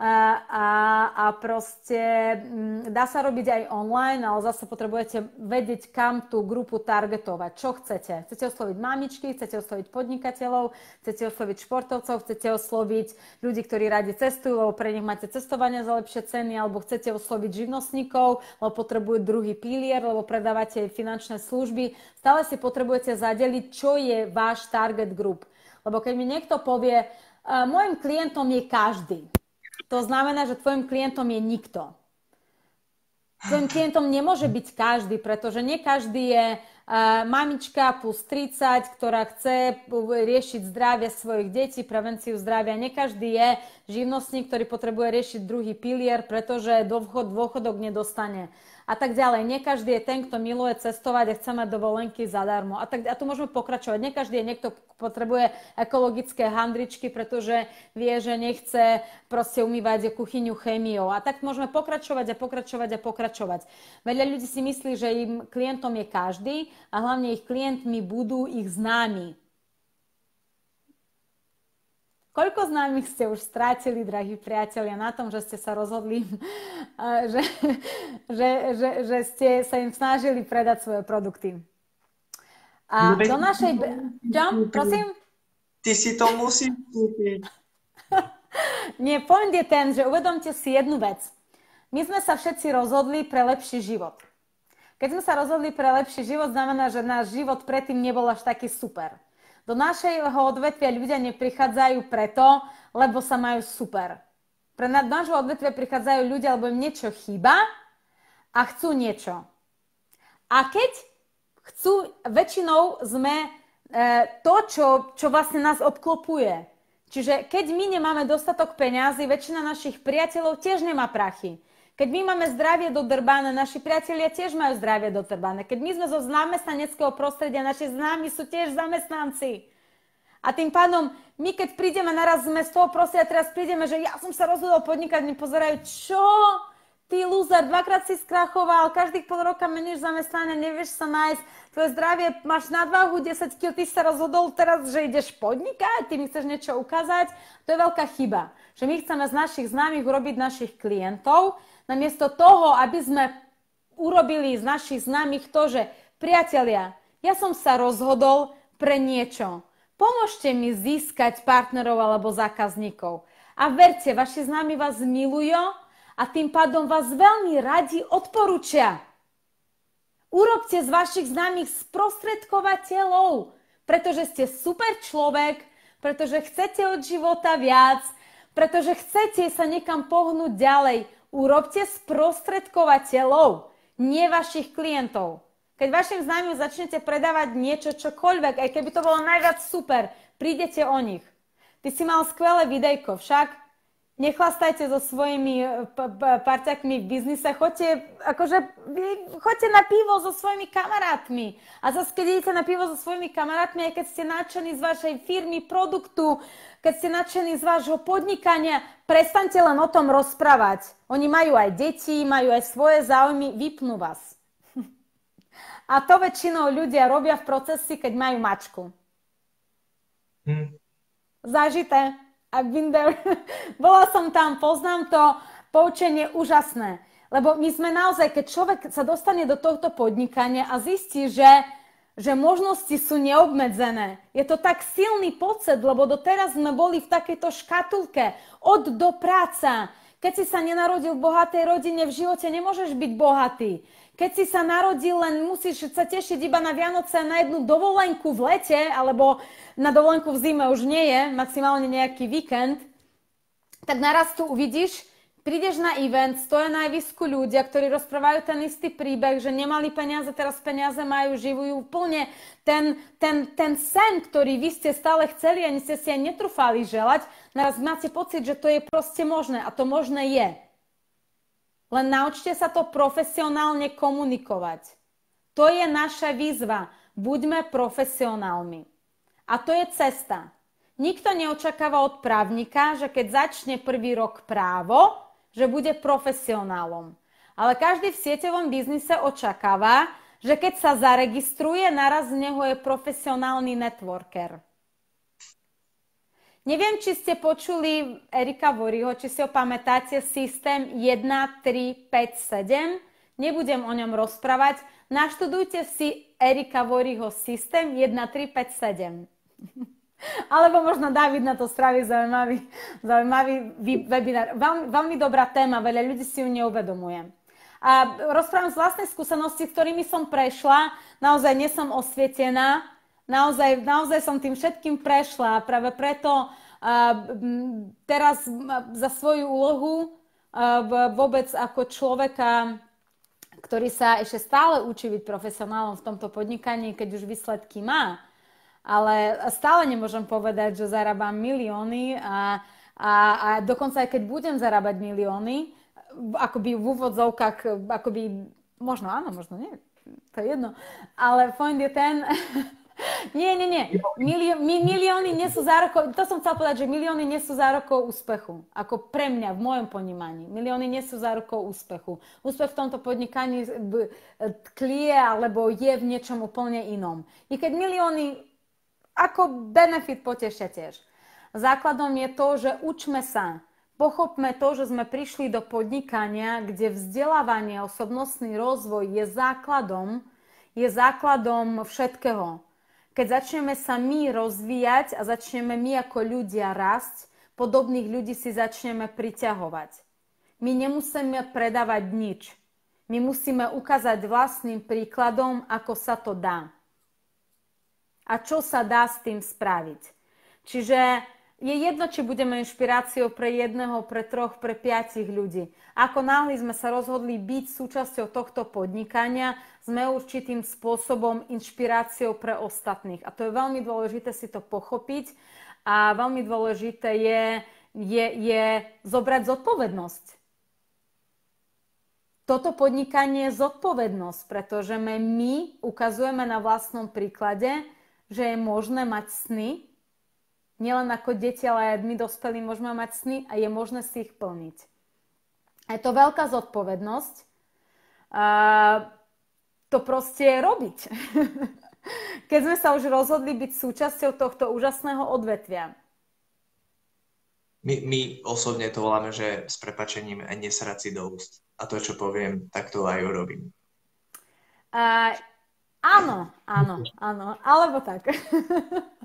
a, a proste mm, dá sa robiť aj online, ale zase potrebujete vedieť, kam tú grupu targetovať. Čo chcete? Chcete osloviť mamičky, chcete osloviť podnikateľov, chcete osloviť športovcov, chcete osloviť ľudí, ktorí radi cestujú, lebo pre nich máte cestovanie za lepšie ceny, alebo chcete osloviť živnostníkov, lebo potrebujú druhý pilier, lebo predávate finančné služby. Stále si potrebujete zadeliť, čo je váš target group. Lebo keď mi niekto povie, môjim klientom je každý, to znamená, že tvojim klientom je nikto. Tvojim klientom nemôže byť každý, pretože nie každý je uh, mamička plus 30, ktorá chce riešiť zdravie svojich detí, prevenciu zdravia. Nie každý je živnostník, ktorý potrebuje riešiť druhý pilier, pretože dôchodok nedostane a tak ďalej. Nie každý je ten, kto miluje cestovať a chce mať dovolenky zadarmo. A, tak, a tu môžeme pokračovať. Nie každý je niekto, kto potrebuje ekologické handričky, pretože vie, že nechce proste umývať kuchyňu chémiou. A tak môžeme pokračovať a pokračovať a pokračovať. Veľa ľudí si myslí, že im klientom je každý a hlavne ich klientmi budú ich známi. Koľko známych ste už strátili, drahí priatelia, na tom, že ste sa rozhodli, že, že, že, že ste sa im snažili predať svoje produkty? A do našej... Čo? Prosím? Ty si to musíš kúpiť. Nie, point je ten, že uvedomte si jednu vec. My sme sa všetci rozhodli pre lepší život. Keď sme sa rozhodli pre lepší život, znamená, že náš život predtým nebol až taký super. Do našeho odvetvia ľudia neprichádzajú preto, lebo sa majú super. Pre nášho odvetvia prichádzajú ľudia, lebo im niečo chýba a chcú niečo. A keď chcú, väčšinou sme e, to, čo, čo vlastne nás obklopuje. Čiže keď my nemáme dostatok peňazí, väčšina našich priateľov tiež nemá prachy. Keď my máme zdravie dodrbané, naši priatelia tiež majú zdravie dodrbané. Keď my sme zo zamestnaneckého prostredia, naši známi sú tiež zamestnanci. A tým pádom, my keď prídeme naraz sme z toho prostredia, teraz prídeme, že ja som sa rozhodol podnikať, mi pozerajú, čo? Ty loser, dvakrát si skrachoval, každých pol roka meníš zamestnanie, nevieš sa nájsť, tvoje zdravie, máš nadváhu 10 kg, ty sa rozhodol teraz, že ideš podnikať, ty mi chceš niečo ukázať. To je veľká chyba, že my chceme z našich známych urobiť našich klientov, Namiesto toho, aby sme urobili z našich známych to, že priatelia, ja som sa rozhodol pre niečo. Pomôžte mi získať partnerov alebo zákazníkov. A verte, vaši známi vás milujú a tým pádom vás veľmi radi odporúčia. Urobte z vašich známych sprostredkovateľov, pretože ste super človek, pretože chcete od života viac, pretože chcete sa niekam pohnúť ďalej urobte sprostredkovateľov, nie vašich klientov. Keď vašim známym začnete predávať niečo, čokoľvek, aj keby to bolo najviac super, prídete o nich. Ty si mal skvelé videjko, však nechlastajte so svojimi e, parťakmi v biznise, choďte, akože, choďte na pivo so svojimi kamarátmi. A zase, keď idete na pivo so svojimi kamarátmi, aj keď ste nadšení z vašej firmy, produktu, keď ste nadšení z vášho podnikania, prestante len o tom rozprávať. Oni majú aj deti, majú aj svoje záujmy, vypnú vás. A to väčšinou ľudia robia v procesi, keď majú mačku. Hm. Zažité. I've been there. Bola som tam, poznám to, poučenie úžasné. Lebo my sme naozaj, keď človek sa dostane do tohto podnikania a zistí, že, že možnosti sú neobmedzené, je to tak silný pocit, lebo doteraz sme boli v takejto škatulke od do práca. Keď si sa nenarodil v bohatej rodine, v živote nemôžeš byť bohatý. Keď si sa narodil, len musíš sa tešiť iba na Vianoce a na jednu dovolenku v lete, alebo na dovolenku v zime už nie je, maximálne nejaký víkend, tak naraz tu uvidíš, prídeš na event, stoja na javisku ľudia, ktorí rozprávajú ten istý príbeh, že nemali peniaze, teraz peniaze majú, živujú úplne ten, ten, ten sen, ktorý vy ste stále chceli, ani ste si aj netrúfali želať, naraz máte pocit, že to je proste možné a to možné je. Len naučte sa to profesionálne komunikovať. To je naša výzva. Buďme profesionálmi. A to je cesta. Nikto neočakáva od právnika, že keď začne prvý rok právo, že bude profesionálom. Ale každý v sieťovom biznise očakáva, že keď sa zaregistruje, naraz z neho je profesionálny networker. Neviem, či ste počuli Erika Voriho, či si ho pamätáte, systém 1, 3, 5, 7. Nebudem o ňom rozprávať. Naštudujte si Erika Voriho systém 1, 3, 5, 7. Alebo možno David na to spraví zaujímavý, zaujímavý webinár. Veľmi, veľmi dobrá téma, veľa ľudí si ju neuvedomuje. A rozprávam z vlastnej skúsenosti, ktorými som prešla. Naozaj nie som osvietená. Naozaj, naozaj som tým všetkým prešla. A práve preto teraz za svoju úlohu vôbec ako človeka, ktorý sa ešte stále učí byť profesionálom v tomto podnikaní, keď už výsledky má, ale stále nemôžem povedať, že zarábam milióny a, a, a dokonca aj keď budem zarábať milióny, akoby v úvodzovkách, akoby, možno áno, možno nie, to je jedno, ale point je ten, nie, nie, nie, Milio, mi, milióny nie sú zárokov, to som chcela povedať, že milióny nie sú zárokov úspechu, ako pre mňa, v mojom ponímaní. Milióny nie sú zárokov úspechu. Úspech v tomto podnikaní tklie alebo je v niečom úplne inom. I keď milióny ako benefit potešia tiež. Základom je to, že učme sa. Pochopme to, že sme prišli do podnikania, kde vzdelávanie osobnostný rozvoj je základom, je základom všetkého. Keď začneme sa my rozvíjať a začneme my ako ľudia rásť, podobných ľudí si začneme priťahovať. My nemusíme predávať nič. My musíme ukázať vlastným príkladom, ako sa to dá a čo sa dá s tým spraviť. Čiže je jedno, či budeme inšpiráciou pre jedného, pre troch, pre piatich ľudí. Ako náhle sme sa rozhodli byť súčasťou tohto podnikania, sme určitým spôsobom inšpiráciou pre ostatných. A to je veľmi dôležité si to pochopiť a veľmi dôležité je, je, je zobrať zodpovednosť. Toto podnikanie je zodpovednosť, pretože my, ukazujeme na vlastnom príklade, že je možné mať sny, nielen ako deti, ale aj my dospelí môžeme mať sny a je možné si ich plniť. A je to veľká zodpovednosť a to proste robiť. Keď sme sa už rozhodli byť súčasťou tohto úžasného odvetvia. My, my osobne to voláme, že s prepačením nesrať si do úst. A to, čo poviem, tak to aj urobím. Uh, Áno, áno, áno, alebo tak.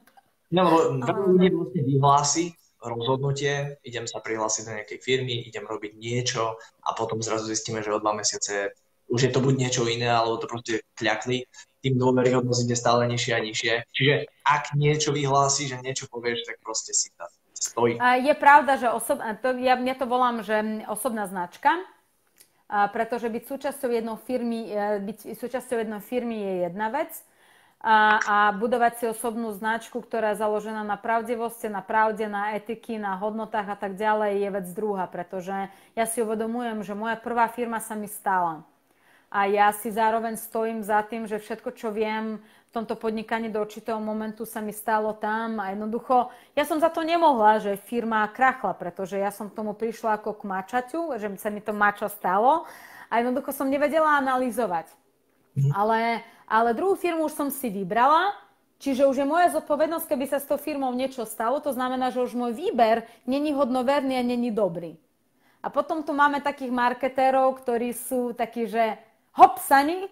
No, lebo veľa ľudí vlastne vyhlási rozhodnutie, idem sa prihlásiť do nejakej firmy, idem robiť niečo a potom zrazu zistíme, že o dva mesiace už je to buď niečo iné, alebo to proste kľakli, tým dôveryhodnosť ide stále nižšie a nižšie. Čiže ak niečo vyhlási, že niečo povieš, tak proste si tam stojí. Je pravda, že osob... to, ja, ja to volám, že osobná značka, pretože byť súčasťou jednej firmy, e, byť súčasťou jednej firmy je jedna vec a, a budovať si osobnú značku, ktorá je založená na pravdivosti, na pravde, na etiky, na hodnotách a tak ďalej je vec druhá, pretože ja si uvedomujem, že moja prvá firma sa mi stala. A ja si zároveň stojím za tým, že všetko, čo viem, tomto podnikaní do určitého momentu sa mi stalo tam a jednoducho ja som za to nemohla, že firma krachla, pretože ja som k tomu prišla ako k mačaťu, že sa mi to mača stalo a jednoducho som nevedela analyzovať. Mhm. Ale, ale druhú firmu už som si vybrala, čiže už je moja zodpovednosť, keby sa s tou firmou niečo stalo, to znamená, že už môj výber není hodnoverný a není dobrý. A potom tu máme takých marketérov, ktorí sú takí, že hop, sani,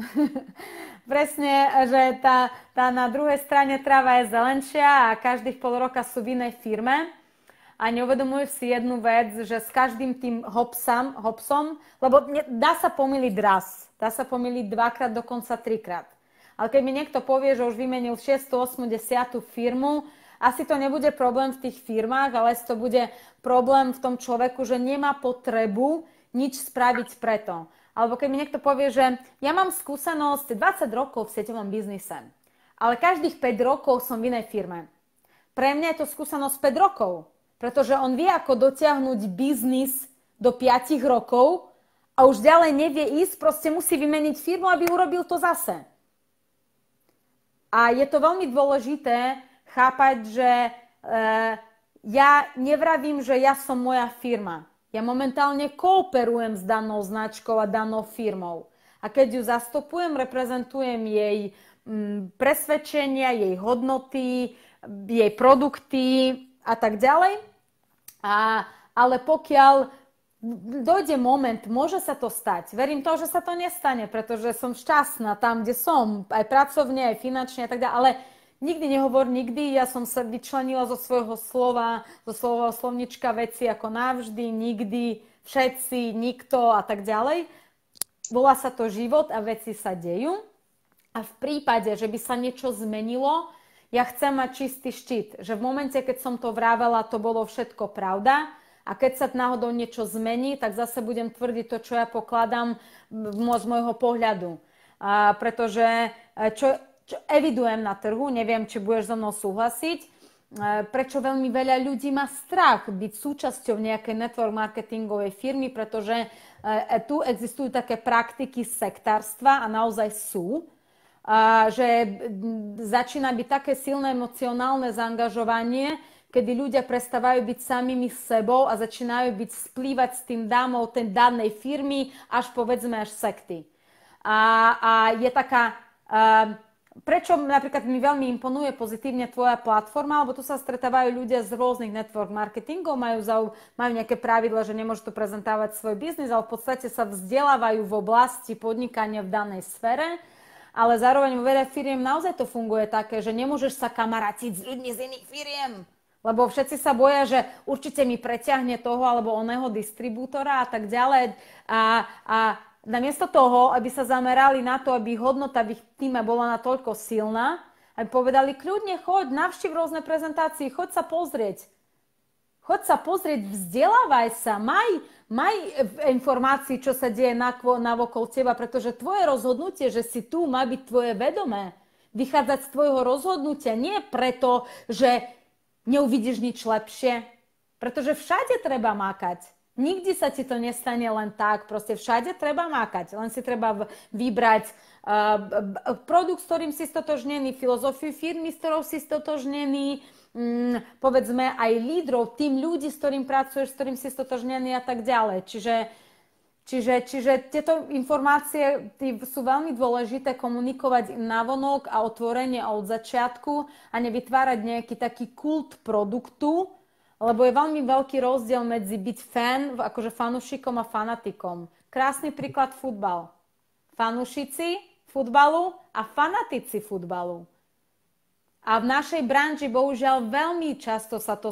Presne, že tá, tá na druhej strane tráva je zelenšia a každých pol roka sú v inej firme a neuvedomujú si jednu vec, že s každým tým hopsam, hopsom, lebo dá sa pomýliť raz, dá sa pomýliť dvakrát, dokonca trikrát. Ale keď mi niekto povie, že už vymenil 6, 8, 10 firmu asi to nebude problém v tých firmách, ale to bude problém v tom človeku, že nemá potrebu nič spraviť preto. Alebo keď mi niekto povie, že ja mám skúsenosť 20 rokov v sieťovom biznise, ale každých 5 rokov som v inej firme. Pre mňa je to skúsenosť 5 rokov, pretože on vie, ako dotiahnuť biznis do 5 rokov a už ďalej nevie ísť, proste musí vymeniť firmu, aby urobil to zase. A je to veľmi dôležité chápať, že e, ja nevravím, že ja som moja firma. Ja momentálne kooperujem s danou značkou a danou firmou. A keď ju zastupujem, reprezentujem jej mm, presvedčenia, jej hodnoty, jej produkty a tak ďalej. A, ale pokiaľ dojde moment, môže sa to stať. Verím to, že sa to nestane, pretože som šťastná tam, kde som, aj pracovne, aj finančne a tak ďalej, ale nikdy nehovor nikdy, ja som sa vyčlenila zo svojho slova, zo svojho slovnička veci ako navždy, nikdy, všetci, nikto a tak ďalej. Volá sa to život a veci sa dejú. A v prípade, že by sa niečo zmenilo, ja chcem mať čistý štít, že v momente, keď som to vravela, to bolo všetko pravda, a keď sa náhodou niečo zmení, tak zase budem tvrdiť to, čo ja pokladám z môjho pohľadu. A pretože e, čo, čo evidujem na trhu, neviem, či budeš so mnou súhlasiť, e, prečo veľmi veľa ľudí má strach byť súčasťou nejakej network marketingovej firmy, pretože e, tu existujú také praktiky sektárstva a naozaj sú, že začína byť také silné emocionálne zaangažovanie, kedy ľudia prestávajú byť samými sebou a začínajú byť splývať s tým dámou tej danej firmy až povedzme až sekty. A, a je taká... Uh, prečo napríklad mi veľmi imponuje pozitívne tvoja platforma, lebo tu sa stretávajú ľudia z rôznych network marketingov, majú, zau, majú nejaké pravidla, že nemôžu tu prezentovať svoj biznis, ale v podstate sa vzdelávajú v oblasti podnikania v danej sfere ale zároveň vo veľa firiem naozaj to funguje také, že nemôžeš sa kamarátiť s ľuďmi z iných firiem. Lebo všetci sa boja, že určite mi preťahne toho alebo oného distribútora a tak ďalej. A, a namiesto toho, aby sa zamerali na to, aby hodnota v ich týme bola natoľko silná, aby povedali, kľudne choď, navštív rôzne prezentácie, choď sa pozrieť. Choď sa pozrieť, vzdelávaj sa, maj, maj informácií, čo sa deje na, na okolo teba, pretože tvoje rozhodnutie, že si tu, má byť tvoje vedomé. Vychádzať z tvojho rozhodnutia nie preto, že neuvidíš nič lepšie. Pretože všade treba mákať. Nikdy sa ti to nestane len tak. Proste všade treba mákať. Len si treba vybrať uh, produkt, s ktorým si stotožnený, filozofiu firmy, s ktorou si stotožnený, um, povedzme aj lídrov, tým ľudí, s ktorým pracuješ, s ktorým si stotožnený a tak ďalej. Čiže Čiže, čiže tieto informácie sú veľmi dôležité komunikovať navonok a otvorenie od začiatku a nevytvárať nejaký taký kult produktu, lebo je veľmi veľký rozdiel medzi byť fan, akože fanušikom a fanatikom. Krásny príklad futbal. Fanušici futbalu a fanatici futbalu. A v našej branži bohužiaľ veľmi často sa to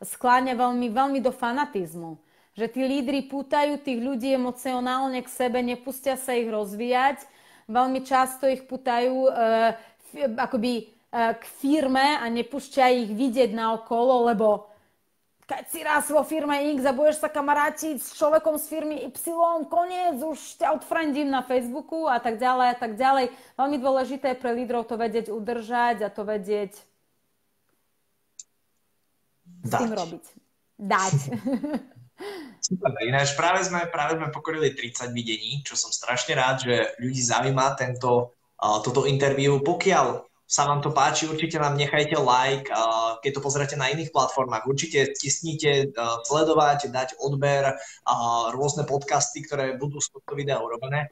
skláňa veľmi, veľmi do fanatizmu že tí lídry pútajú tých ľudí emocionálne k sebe, nepustia sa ich rozvíjať. Veľmi často ich pútajú e, akoby e, k firme a nepúšťa ich vidieť na okolo, lebo keď si raz vo firme X a budeš sa kamarátiť s človekom z firmy Y, koniec, už ťa odfriendím na Facebooku a tak ďalej a tak ďalej. Veľmi dôležité je pre lídrov to vedieť udržať a to vedieť s tým robiť. Dať. Super, ináč práve sme, práve sme pokorili 30 videní, čo som strašne rád, že ľudí zaujíma tento, uh, toto interview. Pokiaľ sa vám to páči, určite nám nechajte like, keď to pozrite na iných platformách, určite stisnite uh, sledovať, dať odber, uh, rôzne podcasty, ktoré budú z tohto videa urobené.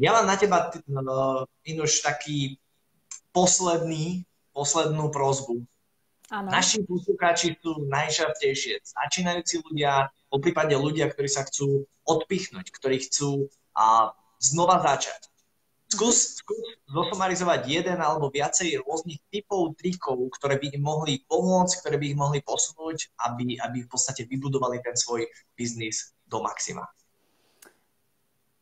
Ja mám na teba, uh, Inuš, taký posledný, poslednú prozbu. Ano. Naši poslucháči sú najčastejšie začínajúci ľudia, po prípade ľudia, ktorí sa chcú odpichnúť, ktorí chcú a, znova začať. Skús, skús zosumarizovať jeden alebo viacej rôznych typov trikov, ktoré by im mohli pomôcť, ktoré by ich mohli posunúť, aby, aby v podstate vybudovali ten svoj biznis do maxima.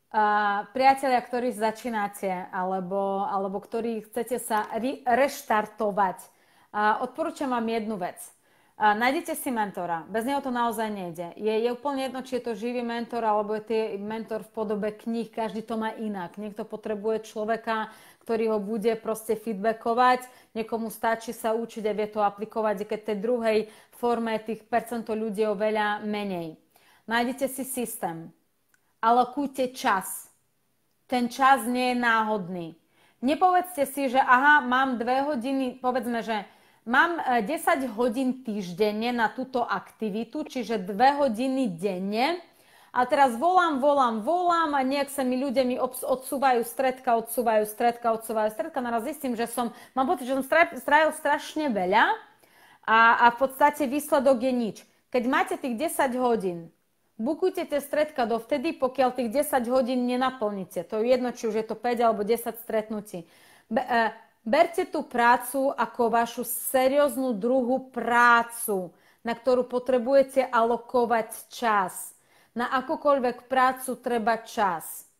Uh, priatelia, ktorí začínate alebo, alebo ktorí chcete sa re- reštartovať odporúčam vám jednu vec. Nájdete si mentora, bez neho to naozaj nejde. Je, je úplne jedno, či je to živý mentor, alebo je to mentor v podobe kníh, každý to má inak. Niekto potrebuje človeka, ktorý ho bude proste feedbackovať, niekomu stačí sa učiť a vie to aplikovať, keď tej druhej forme tých percento ľudí je oveľa menej. Nájdete si systém, alokujte čas. Ten čas nie je náhodný. Nepovedzte si, že aha, mám dve hodiny, povedzme, že Mám 10 e, hodín týždenne na túto aktivitu, čiže 2 hodiny denne. A teraz volám, volám, volám a nejak sa mi ľudia mi odsúvajú stredka, odsúvajú stredka, odsúvajú stredka. Naraz zistím, že som, mám pocit, že som strávil strašne veľa a, a v podstate výsledok je nič. Keď máte tých 10 hodín, bukujte tie stredka dovtedy, pokiaľ tých 10 hodín nenaplníte. To je jedno, či už je to 5 alebo 10 stretnutí. Be, e, Berte tú prácu ako vašu serióznu druhú prácu, na ktorú potrebujete alokovať čas. Na akúkoľvek prácu treba čas.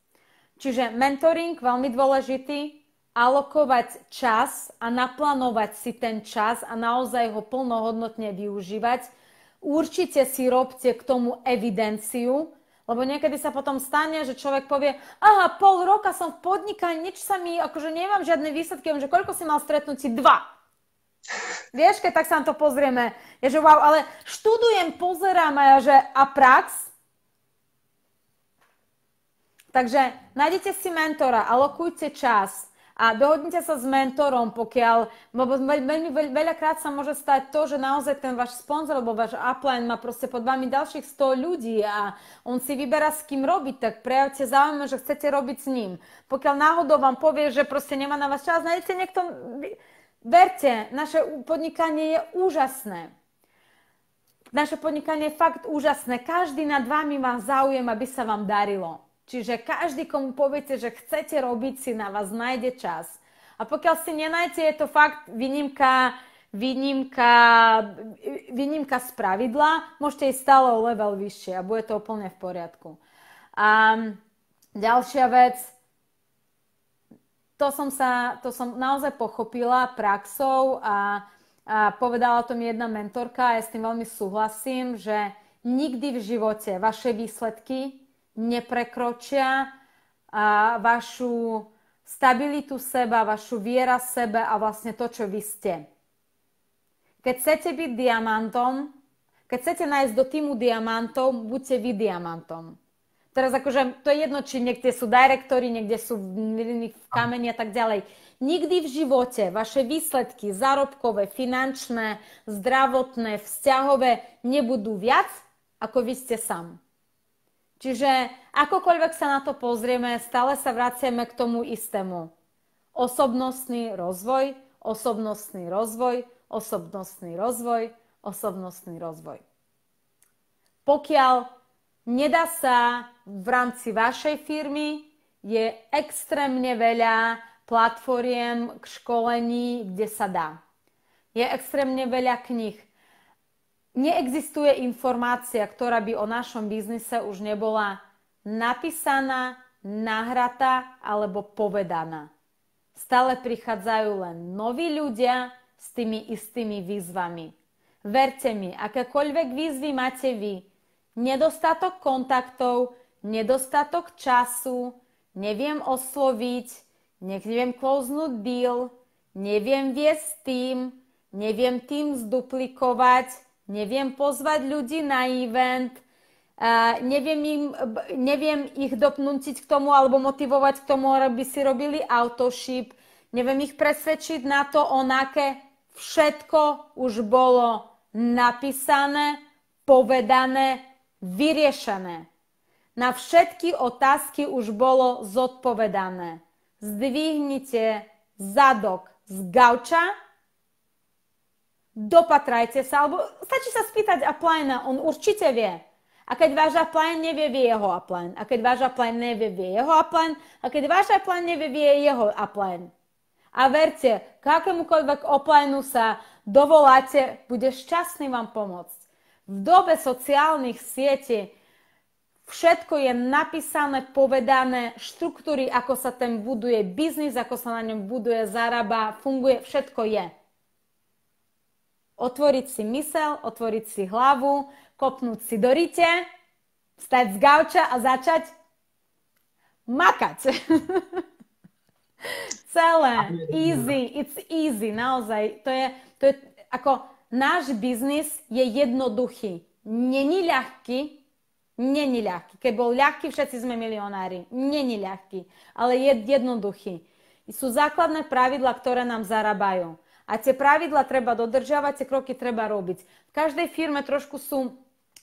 Čiže mentoring, veľmi dôležitý, alokovať čas a naplánovať si ten čas a naozaj ho plnohodnotne využívať. Určite si robte k tomu evidenciu, lebo niekedy sa potom stane, že človek povie, aha, pol roka som v podnikaní, nič sa mi, akože nemám žiadne výsledky, že koľko si mal stretnutí? Dva. Vieš, keď tak sa na to pozrieme, je, že wow, ale študujem, pozerám a ja, že a prax? Takže nájdete si mentora, alokujte čas, a dohodnite sa s mentorom, pokiaľ, lebo veľmi veľakrát sa môže stať to, že naozaj ten váš sponzor alebo váš upline má proste pod vami ďalších 100 ľudí a on si vyberá s kým robiť, tak prejavte záujem, že chcete robiť s ním. Pokiaľ náhodou vám povie, že proste nemá na vás čas, nájdete niekto, verte, naše podnikanie je úžasné. Naše podnikanie je fakt úžasné. Každý nad vami má záujem, aby sa vám darilo. Čiže každý, komu poviete, že chcete robiť, si na vás nájde čas. A pokiaľ si nenájete, je to fakt výnimka, výnimka, výnimka z pravidla, môžete ísť stále o level vyššie a bude to úplne v poriadku. A ďalšia vec, to som, sa, to som naozaj pochopila praxou a, a povedala to mi jedna mentorka a ja s tým veľmi súhlasím, že nikdy v živote vaše výsledky neprekročia a vašu stabilitu seba, vašu viera sebe a vlastne to, čo vy ste. Keď chcete byť diamantom, keď chcete nájsť do týmu diamantov, buďte vy diamantom. Teraz akože to je jedno, či niekde sú direktori, niekde sú v kameni a tak ďalej. Nikdy v živote vaše výsledky zárobkové, finančné, zdravotné, vzťahové nebudú viac, ako vy ste sám. Čiže akokoľvek sa na to pozrieme, stále sa vraciame k tomu istému. Osobnostný rozvoj, osobnostný rozvoj, osobnostný rozvoj, osobnostný rozvoj. Pokiaľ nedá sa v rámci vašej firmy, je extrémne veľa platformiem k školení, kde sa dá. Je extrémne veľa knih neexistuje informácia, ktorá by o našom biznise už nebola napísaná, nahratá alebo povedaná. Stále prichádzajú len noví ľudia s tými istými výzvami. Verte mi, akékoľvek výzvy máte vy, nedostatok kontaktov, nedostatok času, neviem osloviť, neviem closenúť deal, neviem viesť tým, neviem tým zduplikovať, neviem pozvať ľudí na event, uh, neviem, im, neviem ich dopnútiť k tomu alebo motivovať k tomu, aby si robili autoship, neviem ich presvedčiť na to, onaké všetko už bolo napísané, povedané, vyriešené. Na všetky otázky už bolo zodpovedané. Zdvihnite zadok z gauča dopatrajte sa, alebo stačí sa spýtať upline, on určite vie. A keď váš upline nevie, vie jeho upline. A keď váš upline nevie, vie jeho upline. A keď váš upline nevie, vie jeho upline. A verte, k akémukoľvek uplineu sa dovoláte, bude šťastný vám pomôcť. V dobe sociálnych sietí všetko je napísané, povedané, štruktúry, ako sa ten buduje biznis, ako sa na ňom buduje, zarába, funguje, všetko je. Otvoriť si mysel, otvoriť si hlavu, kopnúť si do rite, stať z gauča a začať makať. Celé. Easy. It's easy. Naozaj. To je, to je ako náš biznis je jednoduchý. Není ľahký, není ľahký. Keď bol ľahký, všetci sme milionári. Není ľahký, ale je jednoduchý. Sú základné pravidla, ktoré nám zarábajú. A tie pravidla treba dodržiavať, tie kroky treba robiť. V každej firme trošku sú,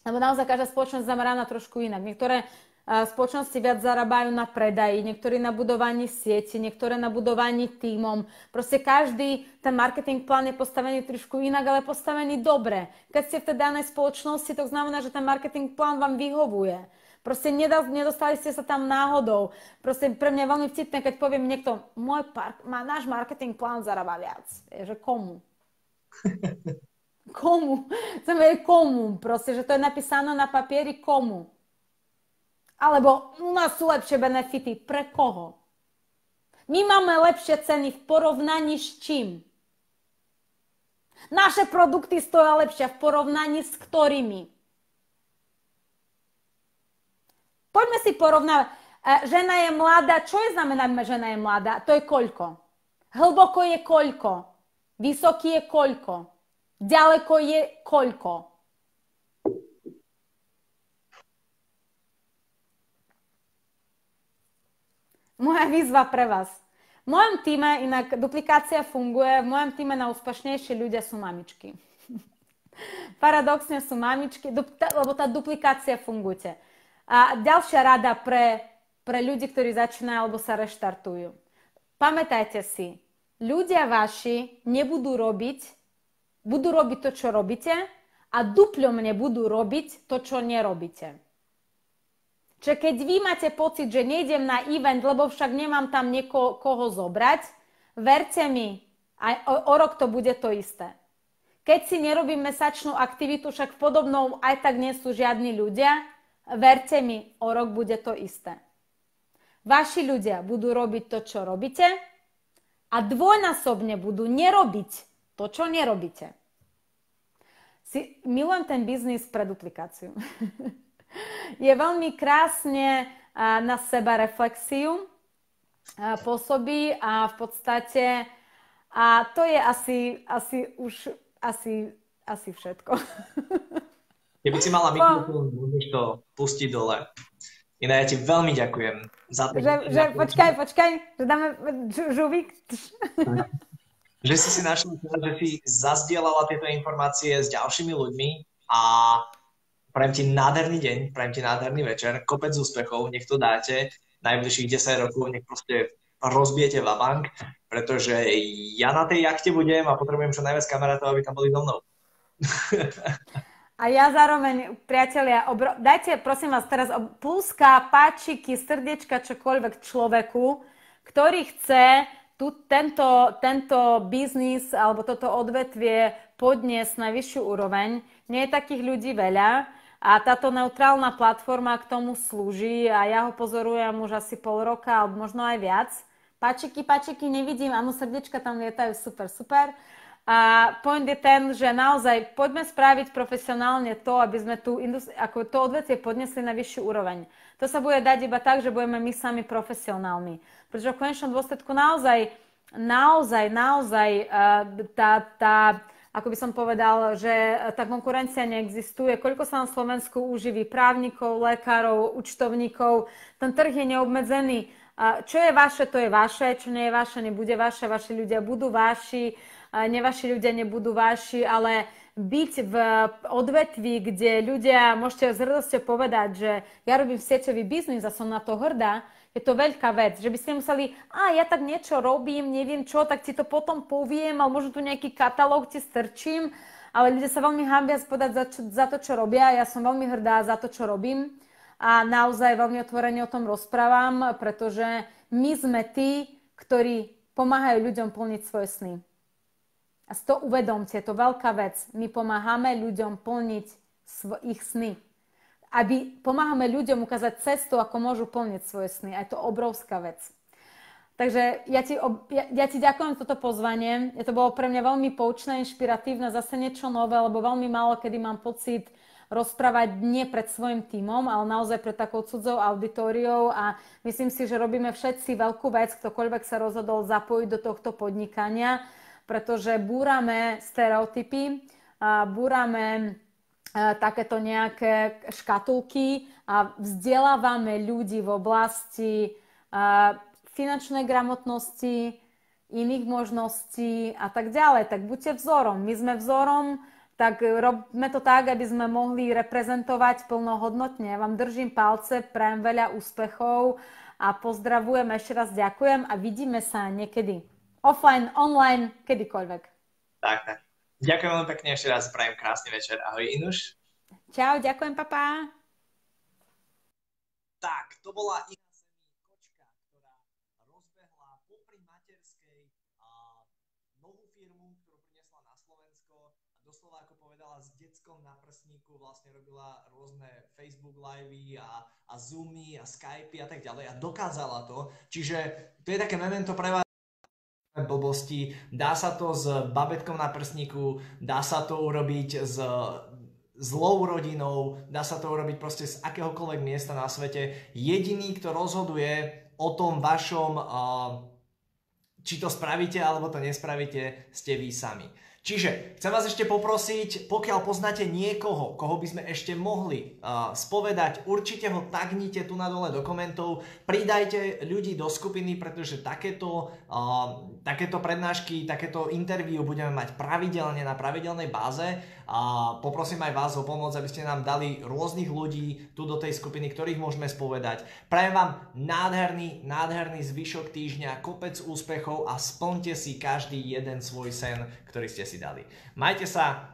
lebo naozaj každá spoločnosť zameraná trošku inak. Niektoré spoločnosti viac zarábajú na predaji, niektorí na budovaní sieti, niektoré na budovaní týmom. Proste každý ten marketing plán je postavený trošku inak, ale postavený dobre. Keď ste v tej danej spoločnosti, to znamená, že ten marketing plán vám vyhovuje. Proste nedostali ste sa tam náhodou. Proste pre mňa je veľmi vtipné, keď poviem niekto, môj park, má, náš marketing plán zarába viac. Je, že komu? komu? Vedieť komu. Proste, že to je napísané na papieri komu. Alebo u nás sú lepšie benefity. Pre koho? My máme lepšie ceny v porovnaní s čím? Naše produkty stoja lepšie v porovnaní s ktorými? Poďme si porovnávať. E, žena je mladá. Čo je znamená, že žena je mladá? To je koľko? Hlboko je koľko? Vysoký je koľko? Ďaleko je koľko? Moja výzva pre vás. V mojom týme, inak duplikácia funguje, v mojom týme na úspešnejšie ľudia sú mamičky. Paradoxne sú mamičky, lebo tá duplikácia funguje. A ďalšia rada pre, pre ľudí, ktorí začínajú alebo sa reštartujú. Pamätajte si, ľudia vaši nebudú robiť, budú robiť to, čo robíte a dupľomne budú robiť to, čo nerobíte. Čiže keď vy máte pocit, že nejdem na event, lebo však nemám tam niekoho zobrať, verte mi, aj o, o rok to bude to isté. Keď si nerobím mesačnú aktivitu, však podobnou aj tak nie sú žiadni ľudia, verte mi, o rok bude to isté. Vaši ľudia budú robiť to, čo robíte a dvojnásobne budú nerobiť to, čo nerobíte. Si, milujem ten biznis pre duplikáciu. je veľmi krásne na seba reflexiu pôsobí a v podstate a to je asi, asi už asi, asi všetko. Keby si mala mikrofón, môžeš to pustiť dole. Iná ja ti veľmi ďakujem za to. Že, že počkaj, počkaj, že dáme žuvík. že si si našla, že si zazdielala tieto informácie s ďalšími ľuďmi a Prajem ti nádherný deň, prajem ti nádherný večer, kopec úspechov, nech to dáte, najbližších 10 rokov, nech proste rozbijete vabank, pretože ja na tej jachte budem a potrebujem čo najviac kamarátov, aby tam boli so mnou. A ja zároveň, priatelia, obro... dajte prosím vás teraz pluska, páčiky, srdiečka, čokoľvek človeku, ktorý chce tu, tento, tento biznis alebo toto odvetvie podniesť na vyššiu úroveň. Nie je takých ľudí veľa. A táto neutrálna platforma k tomu slúži a ja ho pozorujem už asi pol roka alebo možno aj viac. Pačiky, pačiky nevidím, áno, srdiečka tam lietajú, super, super. A point je ten, že naozaj poďme spraviť profesionálne to, aby sme tu ako to odvetie podnesli na vyššiu úroveň. To sa bude dať iba tak, že budeme my sami profesionálni. Pretože v konečnom dôsledku naozaj, naozaj, naozaj tá, tá ako by som povedal, že tá konkurencia neexistuje. Koľko sa na Slovensku uživí právnikov, lekárov, účtovníkov. Ten trh je neobmedzený. Čo je vaše, to je vaše. Čo nie je vaše, nebude vaše. Vaši ľudia budú vaši. Nevaši ľudia nebudú vaši, ale byť v odvetví, kde ľudia, môžete s hrdosťou povedať, že ja robím sieťový biznis a som na to hrdá, je to veľká vec, že by ste museli, a ja tak niečo robím, neviem čo, tak ti to potom poviem, ale možno tu nejaký katalóg ti strčím, ale ľudia sa veľmi hambia spodať za, za to, čo robia. Ja som veľmi hrdá za to, čo robím a naozaj veľmi otvorene o tom rozprávam, pretože my sme tí, ktorí pomáhajú ľuďom plniť svoje sny. A to uvedomte, je to veľká vec. My pomáhame ľuďom plniť ich sny aby pomáhame ľuďom ukázať cestu, ako môžu plniť svoje sny. A je to obrovská vec. Takže ja ti, ja, ja ti ďakujem za toto pozvanie. Je to bolo pre mňa veľmi poučné, inšpiratívne, zase niečo nové, lebo veľmi málo kedy mám pocit rozprávať nie pred svojim tímom, ale naozaj pred takou cudzou auditóriou a myslím si, že robíme všetci veľkú vec, ktokoľvek sa rozhodol zapojiť do tohto podnikania, pretože búrame stereotypy, búrame takéto nejaké škatulky a vzdelávame ľudí v oblasti finančnej gramotnosti, iných možností a tak ďalej. Tak buďte vzorom. My sme vzorom, tak robme to tak, aby sme mohli reprezentovať plnohodnotne. Ja vám držím palce, prajem veľa úspechov a pozdravujem, ešte raz ďakujem a vidíme sa niekedy. Offline, online, kedykoľvek. Tak, tak. Ďakujem veľmi pekne ešte raz, prajem krásny večer. Ahoj Inuš. Čau, ďakujem, papá. Tak, to bola vlastne robila rôzne Facebook livey a, a Zoomy a Skypey a tak ďalej a dokázala to. Čiže to je také memento pre vás blbosti. Dá sa to s babetkom na prsníku, dá sa to urobiť s zlou rodinou, dá sa to urobiť proste z akéhokoľvek miesta na svete. Jediný, kto rozhoduje o tom vašom, či to spravíte alebo to nespravíte, ste vy sami. Čiže chcem vás ešte poprosiť, pokiaľ poznáte niekoho, koho by sme ešte mohli uh, spovedať, určite ho tagnite tu na dole do komentov, pridajte ľudí do skupiny, pretože takéto, uh, takéto prednášky, takéto interviu budeme mať pravidelne na pravidelnej báze a poprosím aj vás o pomoc, aby ste nám dali rôznych ľudí tu do tej skupiny, ktorých môžeme spovedať. Prajem vám nádherný, nádherný zvyšok týždňa, kopec úspechov a splňte si každý jeden svoj sen, ktorý ste si dali. Majte sa,